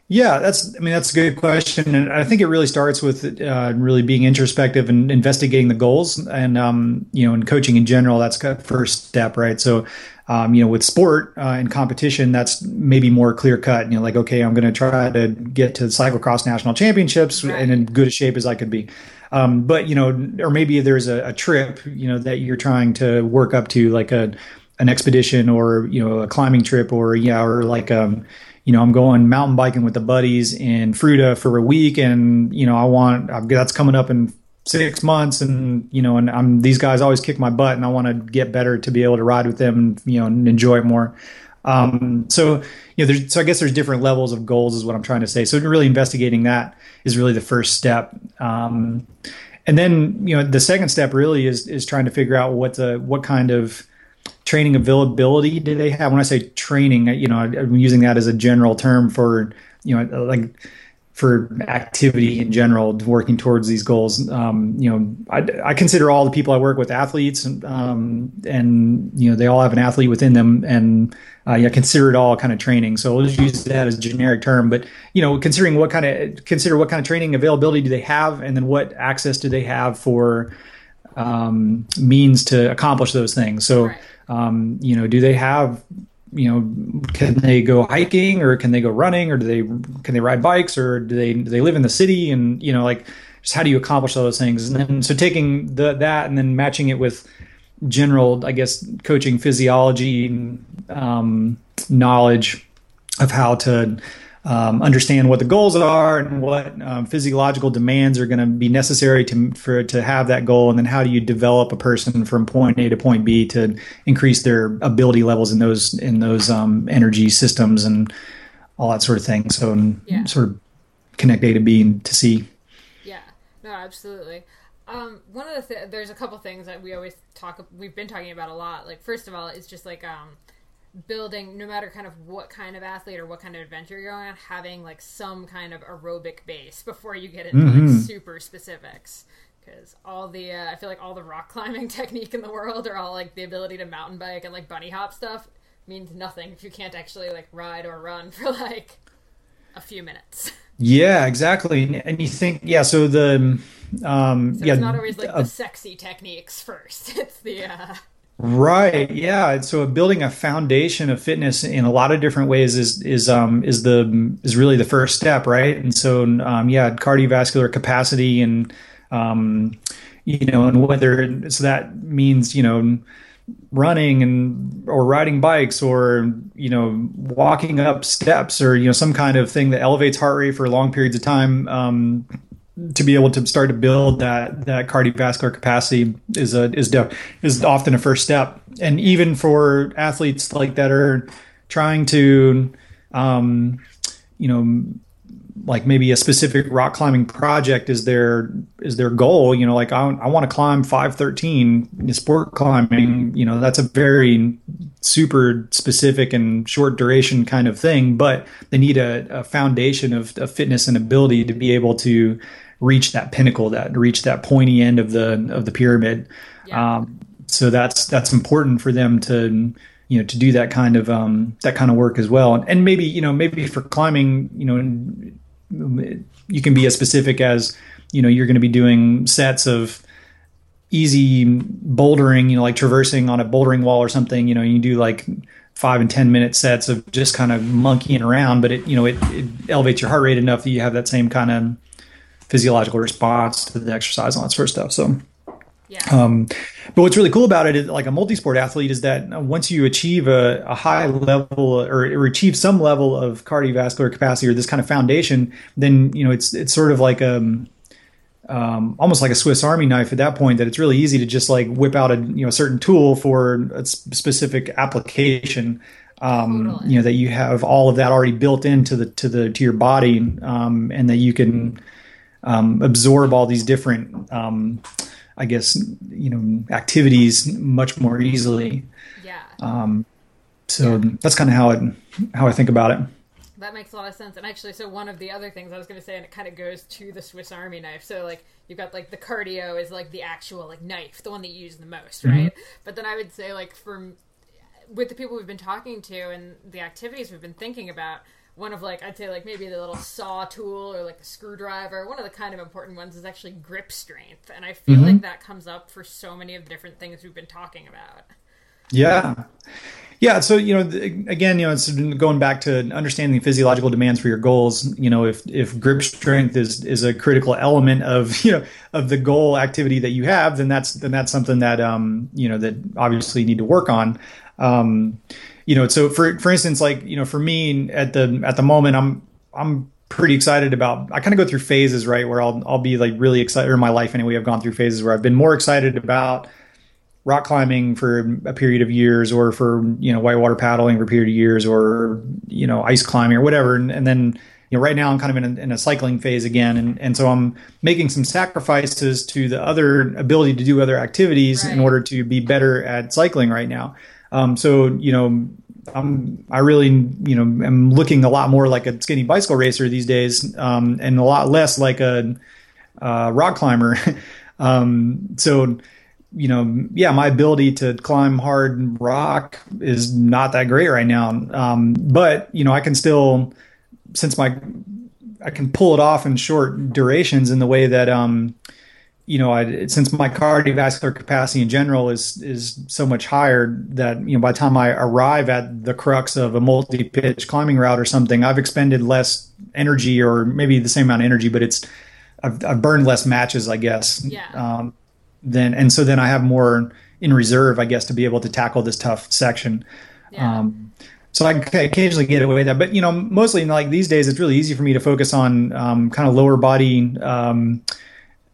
yeah that's i mean that's a good question and i think it really starts with uh, really being introspective and investigating the goals and um, you know in coaching in general that's the first step right so Um, you know, with sport uh, and competition, that's maybe more clear cut. You know, like okay, I'm going to try to get to the cyclocross national championships Right. and in good a shape as I could be. Um, but you know, or maybe there's a, a trip, you know, that you're trying to work up to, like a an expedition or you know a climbing trip, or yeah, or like um, you know, I'm going mountain biking with the buddies in Fruita for a week, and you know, I want I've, that's coming up in six months, and you know, and I'm these guys always kick my butt, and I want to get better to be able to ride with them, and you know, and enjoy it more. Um, so you know, so I guess there's different levels of goals, is what I'm trying to say. So really investigating that is really the first step. Um, and then you know, the second step really is is trying to figure out what the what kind of training availability do they have? When I say training, you know, I'm using that as a general term for you know, like for activity in general, working towards these goals. Um, you know, I, I, consider all the people I work with athletes, um, and you know, they all have an athlete within them, and uh, yeah, consider it all kind of training. So we'll just use that as a generic term. But you know, considering what kind of consider what kind of training availability do they have, and then what access do they have for um, means to accomplish those things. So. Um, you know, do they have, you know, can they go hiking or can they go running or do they can they ride bikes or do they do they live in the city? And you know like just how do you accomplish all those things? And then so taking the that and then matching it with general I guess coaching physiology um, knowledge of how to um, understand what the goals are and what um, physiological demands are going to be necessary to for to have that goal, and then how do you develop a person from point A to point B to increase their ability levels in those in those um, energy systems and all that sort of thing. So Yeah. sort of connect A to B and to C. Yeah, no, absolutely. Um, one of the th- there's a couple things that we always talk. We've been talking about a lot. Like first of all, it's just like um, building, no matter kind of what kind of athlete or what kind of adventure you're going on, having like some kind of aerobic base before you get into like super specifics. Because all the uh, I feel like all the rock climbing technique in the world, or all like the ability to mountain bike and like bunny hop stuff, means nothing if you can't actually like ride or run for like a few minutes. Yeah, exactly. And- And you think, yeah. So the um, So yeah, it's not always like uh, the sexy techniques first. It's the uh, Right. Yeah. So building a foundation of fitness in a lot of different ways is is um is the is really the first step, right? And so um yeah, cardiovascular capacity and um you know and whether so that means you know running and or riding bikes or you know walking up steps or you know some kind of thing that elevates heart rate for long periods of time um to be able to start to build that that cardiovascular capacity is a is def, is often a first step. And even for athletes like that are trying to um you know like maybe a specific rock climbing project is their is their goal you know like i, I want to climb 513 in sport climbing you know that's a very super specific and short duration kind of thing but they need a, a foundation of, of fitness and ability to be able to reach that pinnacle that reach that pointy end of the of the pyramid. Yeah. um, so that's that's important for them to you know to do that kind of um, that kind of work as well. And, and maybe you know maybe for climbing you know you can be as specific as you know you're going to be doing sets of easy bouldering you know like traversing on a bouldering wall or something. You know you do like five and ten minute sets of just kind of monkeying around but it you know it, it elevates your heart rate enough that you have that same kind of physiological response to the exercise and all that sort of stuff so yeah. um, but what's really cool about it is like a multi-sport athlete is that once you achieve a, a high level or, or achieve some level of cardiovascular capacity or this kind of foundation, then you know it's it's sort of like um, um, almost like a Swiss Army knife at that point. That it's really easy to just like whip out a you know a certain tool for a specific application. Um, Totally. You know that you have all of that already built into the to the to your body, um, and that you can um, absorb all these different um, I guess you know activities much more easily. yeah. Um, so that's kind of how it how I think about it. That makes a lot of sense. And actually, so one of the other things I was going to say, and it kind of goes to the Swiss Army knife. So, like, you've got, like, the cardio is, like, the actual, like, knife, the one that you use the most, right? But then I would say, like, from with the people we've been talking to and the activities we've been thinking about, one of, like, I'd say, like, maybe the little saw tool or, like, a screwdriver, one of the kind of important ones is actually grip strength. And I feel like that comes up for so many of the different things we've been talking about. Yeah. Yeah, so you know, again, you know, it's going back to understanding the physiological demands for your goals. You know, if if grip strength is is a critical element of you know of the goal activity that you have, then that's then that's something that um you know that obviously you need to work on. Um, you know, so for for instance, like you know, for me at the at the moment, I'm I'm pretty excited about. I kind of go through phases, right, where I'll I'll be like really excited. Or in my life anyway, I've gone through phases where I've been more excited about rock climbing for a period of years or for you know whitewater paddling for a period of years or you know ice climbing or whatever and, and then you know right now i'm kind of in a, in a, cycling phase again and, and so i'm making some sacrifices to the other ability to do other activities right. in order to be better at cycling right now um, so you know I'm I really you know am looking a lot more like a skinny bicycle racer these days, um, and a lot less like a uh, rock climber. um, so you know, yeah, my ability to climb hard rock is not that great right now. Um, but you know, I can still, since my, I can pull it off in short durations in the way that, um, you know, I, since my cardiovascular capacity in general is is so much higher that you know by the time I arrive at the crux of a multi-pitch climbing route or something, I've expended less energy or maybe the same amount of energy, but it's I've, I've burned less matches, I guess. Yeah. Um, then and so then I have more in reserve, I guess, to be able to tackle this tough section. Yeah. Um, so I can occasionally get away with that, but you know, mostly like these days, it's really easy for me to focus on um, kind of lower body um,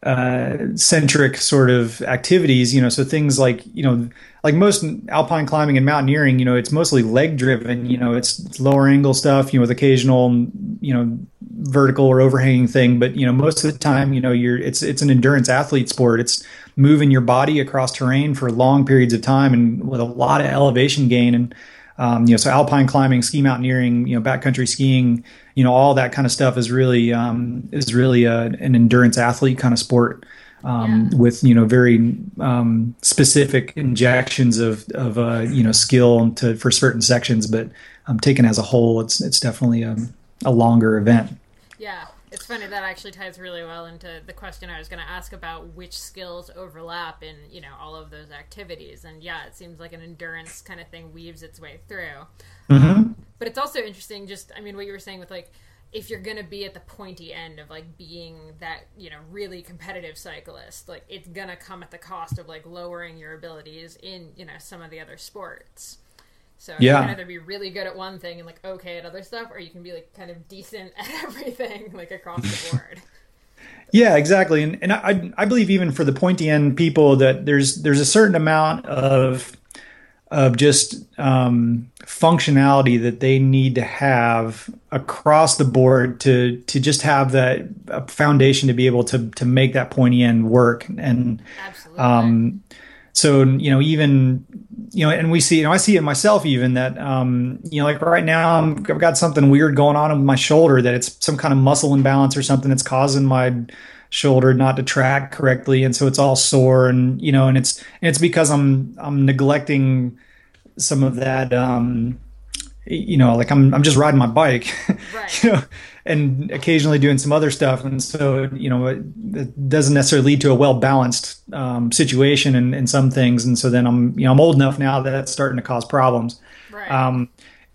centric sort of activities. You know, so things like you know, like most alpine climbing and mountaineering, you know, it's mostly leg driven. You know, it's, it's lower angle stuff. You know, with occasional you know vertical or overhanging thing, but you know, most of the time, you know, you're it's it's an endurance athlete sport. It's moving your body across terrain for long periods of time and with a lot of elevation gain and um, you know so alpine climbing ski mountaineering you know backcountry skiing you know all that kind of stuff is really um, is really a, an endurance athlete kind of sport. Um, yeah. with you know very um, specific injections of of uh, you know skill to for certain sections but um, taken as a whole it's it's definitely a, a longer event. Yeah it's funny that actually ties really well into the question I was going to ask about which skills overlap in you know all of those activities, and yeah, it seems like an endurance kind of thing weaves its way through. Mm-hmm. Um, but it's also interesting, just I mean, what you were saying with like if you're going to be at the pointy end of like being that you know really competitive cyclist, like it's going to come at the cost of like lowering your abilities in you know some of the other sports. So yeah. you can either be really good at one thing and like okay at other stuff, or you can be like kind of decent at everything, like across the board. yeah, exactly. And and I I believe even for the pointy end people that there's there's a certain amount of of just um, functionality that they need to have across the board to to just have that foundation to be able to to make that pointy end work and Absolutely. um so you know even you know and we see you know i see it myself even that um you know like right now i have got something weird going on with my shoulder that it's some kind of muscle imbalance or something that's causing my shoulder not to track correctly and so it's all sore and you know and it's and it's because i'm i'm neglecting some of that um you know like i'm i'm just riding my bike right. you know and occasionally doing some other stuff. And so, you know, it, it doesn't necessarily lead to a well balanced um, situation in, in some things. And so then I'm, you know, I'm old enough now that that's starting to cause problems. Right. Um,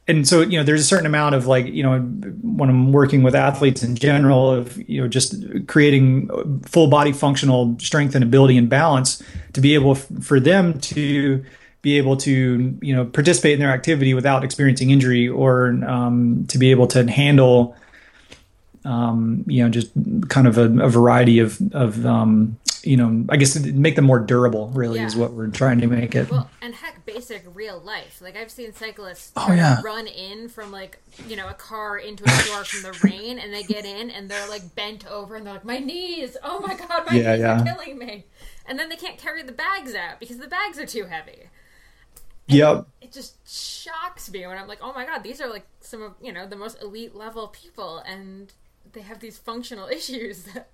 and so, you know, there's a certain amount of like, you know, when I'm working with athletes in general, of you know, just creating full body functional strength and ability and balance to be able f- for them to be able to you know participate in their activity without experiencing injury or um, to be able to handle um, you know, just kind of a, a variety of, of um, you know, I guess make them more durable. Really, yeah. is what we're trying to make it. Well, and heck, basic real life. Like I've seen cyclists oh, yeah. run in from like you know a car into a store from the rain, and they get in and they're like bent over, and they're like, "My knees! Oh my god, my yeah, knees are killing me!" And then they can't carry the bags out because the bags are too heavy. And yep. It just shocks me when I'm like, "Oh my god, these are like some of you know the most elite level people," and they have these functional issues that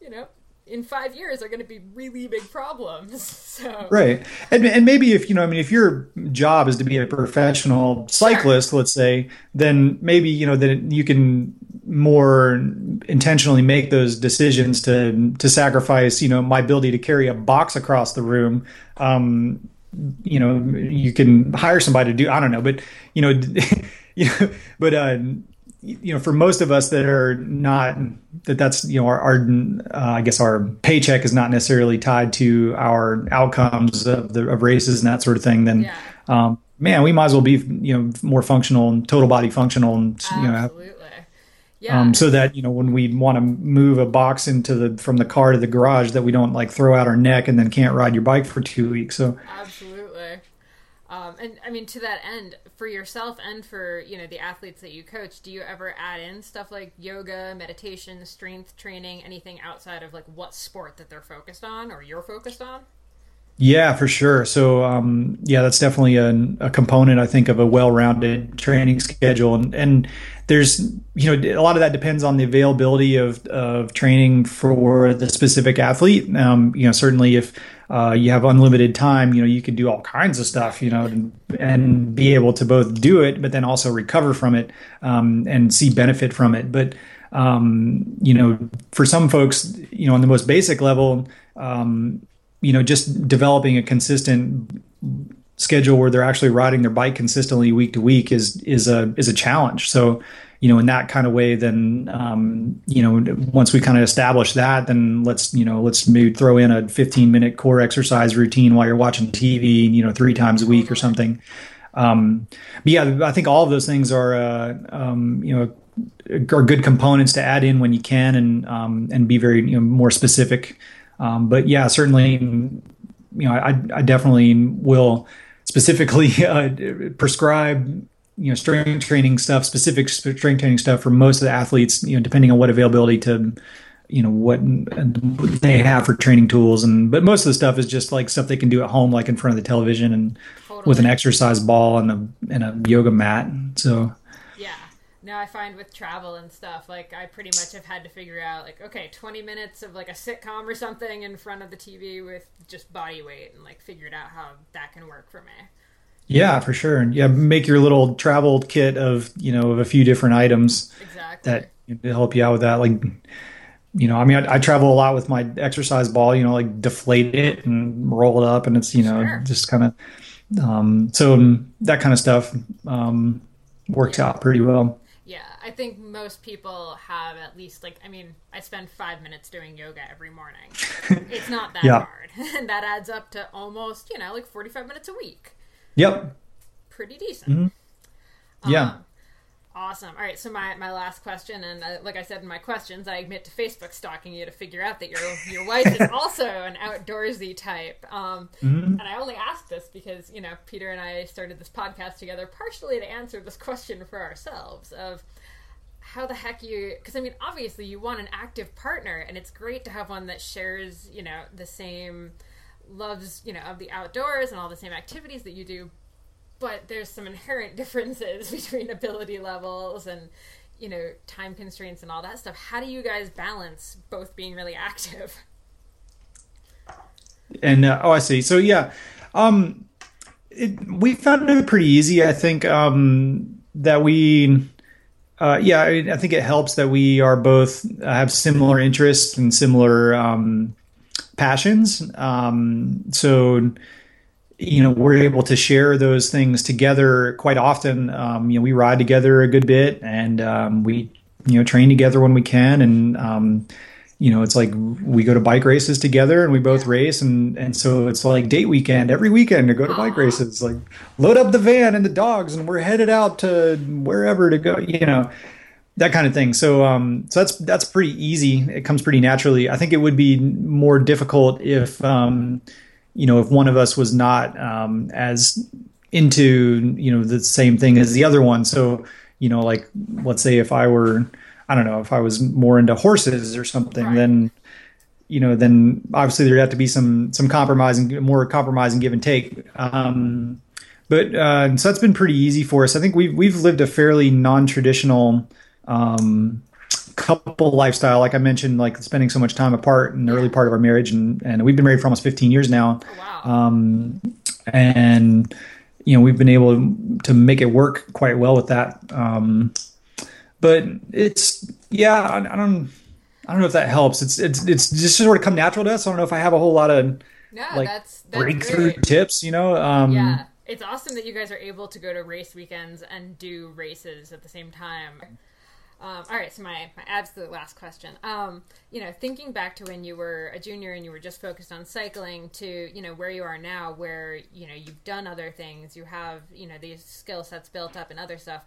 you know in five years are going to be really big problems. So right, and and maybe if you know, I mean, if your job is to be a professional cyclist, sure. let's say, then maybe you know that you can more intentionally make those decisions to to sacrifice, you know, my ability to carry a box across the room. Um, you know, you can hire somebody to do. I don't know, but you know, you know, but uh, you know, for most of us that are not that that's you know our, our uh, I guess our paycheck is not necessarily tied to our outcomes of the of races and that sort of thing. Then, yeah. um, man, we might as well be you know more functional and total body functional and Absolutely. you know. Have, yeah. Um, so that you know when we want to move a box into the from the car to the garage, that we don't like throw out our neck and then can't ride your bike for two weeks. So absolutely, um, and I mean to that end, for yourself and for you know the athletes that you coach, do you ever add in stuff like yoga, meditation, strength training, anything outside of like what sport that they're focused on or you're focused on? Yeah, for sure. So, um, yeah, that's definitely a, a, component, I think, of a well-rounded training schedule. And, and there's, you know, a lot of that depends on the availability of, of training for the specific athlete. Um, you know, certainly if uh, you have unlimited time, you know, you can do all kinds of stuff, you know, and, and be able to both do it, but then also recover from it um, and see benefit from it. But, um, you know, for some folks, you know, on the most basic level, um, you know, just developing a consistent schedule where they're actually riding their bike consistently week to week is is a is a challenge. So, you know, in that kind of way, then um, you know, once we kind of establish that, then let's you know, let's maybe throw in a 15 minute core exercise routine while you're watching TV, you know, three times a week or something. Um, but yeah, I think all of those things are uh, um, you know are good components to add in when you can and um, and be very you know more specific um, but yeah, certainly, you know, I, I definitely will specifically uh, prescribe you know strength training stuff, specific strength training stuff for most of the athletes. You know, depending on what availability to you know what they have for training tools and but most of the stuff is just like stuff they can do at home like in front of the television and totally. with an exercise ball and a and a yoga mat so now I find with travel and stuff, like I pretty much have had to figure out like, okay, twenty minutes of like a sitcom or something in front of the TV with just body weight and like figured out how that can work for me. Yeah, for sure. And yeah, make your little travel kit of, you know, of a few different items exactly. that help you out with that. Like, you know, I mean, I, I, travel a lot with my exercise ball, you know, like deflate it and roll it up and it's, you know, sure. just kind of, um, so that kind of stuff, um, works yeah. out pretty well. I think most people have at least like I mean, I spend five minutes doing yoga every morning. it's not that yeah. hard. and that adds up to almost, you know, like forty five minutes a week. Yep. Pretty decent. Mm-hmm. Yeah. Um, Awesome. All right. So my, my last question, and uh, like I said in my questions, I admit to Facebook stalking you to figure out that your your wife is also an outdoorsy type. Um, mm-hmm. And I only ask this because you know Peter and I started this podcast together partially to answer this question for ourselves of how the heck you because i mean obviously you want an active partner and it's great to have one that shares you know the same loves you know of the outdoors and all the same activities that you do but there's some inherent differences between ability levels and you know time constraints and all that stuff. How do you guys balance both being really active? And uh, oh i see. So yeah um it, we found it pretty easy i think um that we uh, yeah, I, I, think it helps that we are both uh, have similar interests and similar um, passions. Um, so, you know, we're able to share those things together quite often. Um, you know, we ride together a good bit, and um, we, you know, train together when we can, and um, you know, it's like we go to bike races together and we both race. And, and so it's like date weekend every weekend to go to bike races, like load up the van and the dogs and we're headed out to wherever to go, you know, that kind of thing. So, um, so that's, that's pretty easy. It comes pretty naturally. I think it would be more difficult if, um, you know, if one of us was not, um, as into, you know, the same thing as the other one. So, you know, like let's say if I were, I don't know if I was more into horses or something, right. then you know, then obviously there'd have to be some some compromising, more compromising give and take. Um, but uh, so that's been pretty easy for us. I think we've we've lived a fairly non-traditional um, couple lifestyle. Like I mentioned, like spending so much time apart in the early part of our marriage, and and we've been married for almost 15 years now. Oh, wow. Um, and you know, we've been able to make it work quite well with that. Um, but it's yeah, I, I, don't I don't know if that helps. It's it's it's just sort of come natural to us. I don't know if I have a whole lot of No, like that's, that's breakthrough great. tips. You know, um, Yeah, it's awesome that you guys are able to go to race weekends and do races at the same time. Um, all right, so my, my absolute last question. Um, you know, thinking back to when you were a junior and you were just focused on cycling to, you know, where you are now, where, you know, you've done other things, you have, you know, these skill sets built up and other stuff,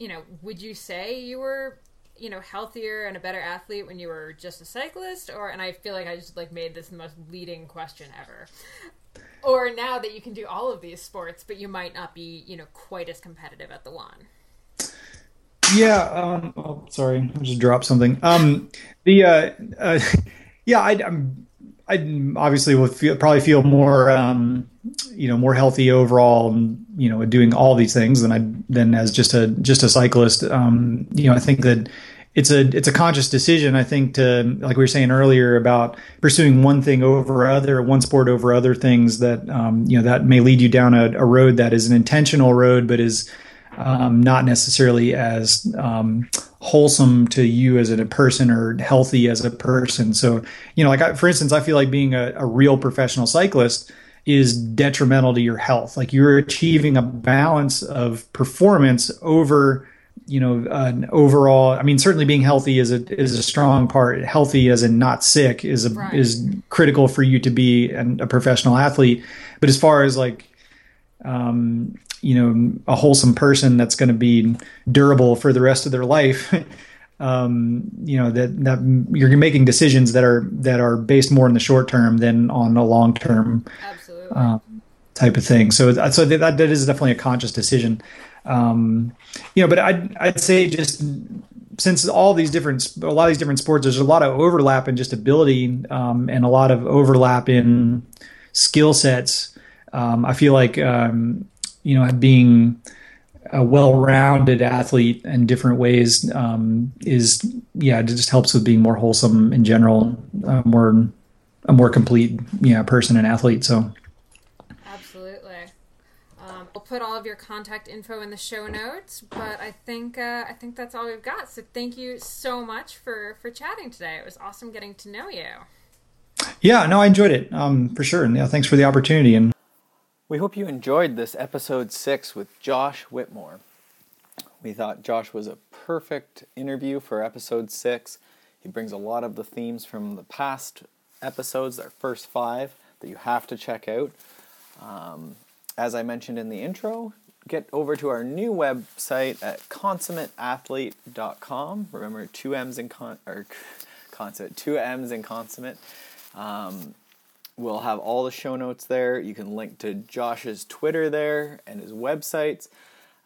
you know, would you say you were, you know, healthier and a better athlete when you were just a cyclist? Or, and I feel like I just like made this the most leading question ever. Or now that you can do all of these sports, but you might not be, you know, quite as competitive at the one. Yeah. Um, oh, sorry, I just dropped something. Um, the uh, uh, yeah, I, I'm I obviously would feel, probably feel more um, you know more healthy overall, you know, doing all these things than I than as just a just a cyclist. Um, you know, I think that it's a it's a conscious decision. I think to like we were saying earlier about pursuing one thing over other, one sport over other things that um, you know that may lead you down a, a road that is an intentional road, but is um, not necessarily as um, wholesome to you as a person or healthy as a person. So, you know, like I, for instance, I feel like being a, a real professional cyclist is detrimental to your health. Like you're achieving a balance of performance over you know an overall i mean certainly being healthy is a is a strong part healthy as in not sick is a Right. is critical for you to be an, a professional athlete but as far as like um, you know a wholesome person that's going to be durable for the rest of their life um, you know that that you're making decisions that are that are based more in the short term than on a long term um, type of thing. So so that that is definitely a conscious decision. Um, you know, but I'd I'd say just since all these different a lot of these different sports, there's a lot of overlap in just ability um, and a lot of overlap in skill sets. Um, I feel like um, you know being a well-rounded athlete in different ways um, is yeah it just helps with being more wholesome in general, uh, more a more complete yeah person and athlete. So Absolutely. Um, we'll put all of your contact info in the show notes, but I think uh, I think that's all we've got. So thank you so much for for chatting today. It was awesome getting to know you. yeah, no, I enjoyed it um, for sure, and yeah, thanks for the opportunity and. We hope you enjoyed this episode six with Josh Whitmore. We thought Josh was a perfect interview for episode six. He brings a lot of the themes from the past episodes, our first five, that you have to check out. Um, as I mentioned in the intro, get over to our new website at consummateathlete.com. Remember, two M's in con or consummate, two M's in consummate. Um, We'll have all the show notes there. You can link to Josh's Twitter there and his websites.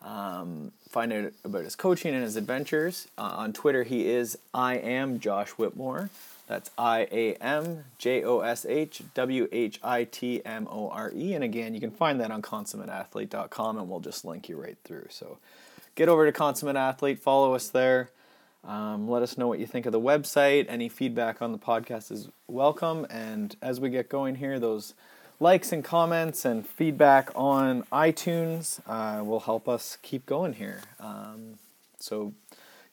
Um, find out about his coaching and his adventures. Uh, on Twitter, he is I am Josh Whitmore. That's I A M J O S H W H I T M O R E. And again, you can find that on consummateathlete.com and we'll just link you right through. So get over to Consummate Athlete, follow us there. Um, let us know what you think of the website. Any feedback on the podcast is welcome. And as we get going here, those likes and comments and feedback on iTunes uh, will help us keep going here. Um, so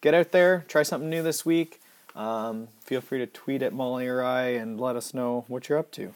get out there, try something new this week. Um, feel free to tweet at Molly or I and let us know what you're up to.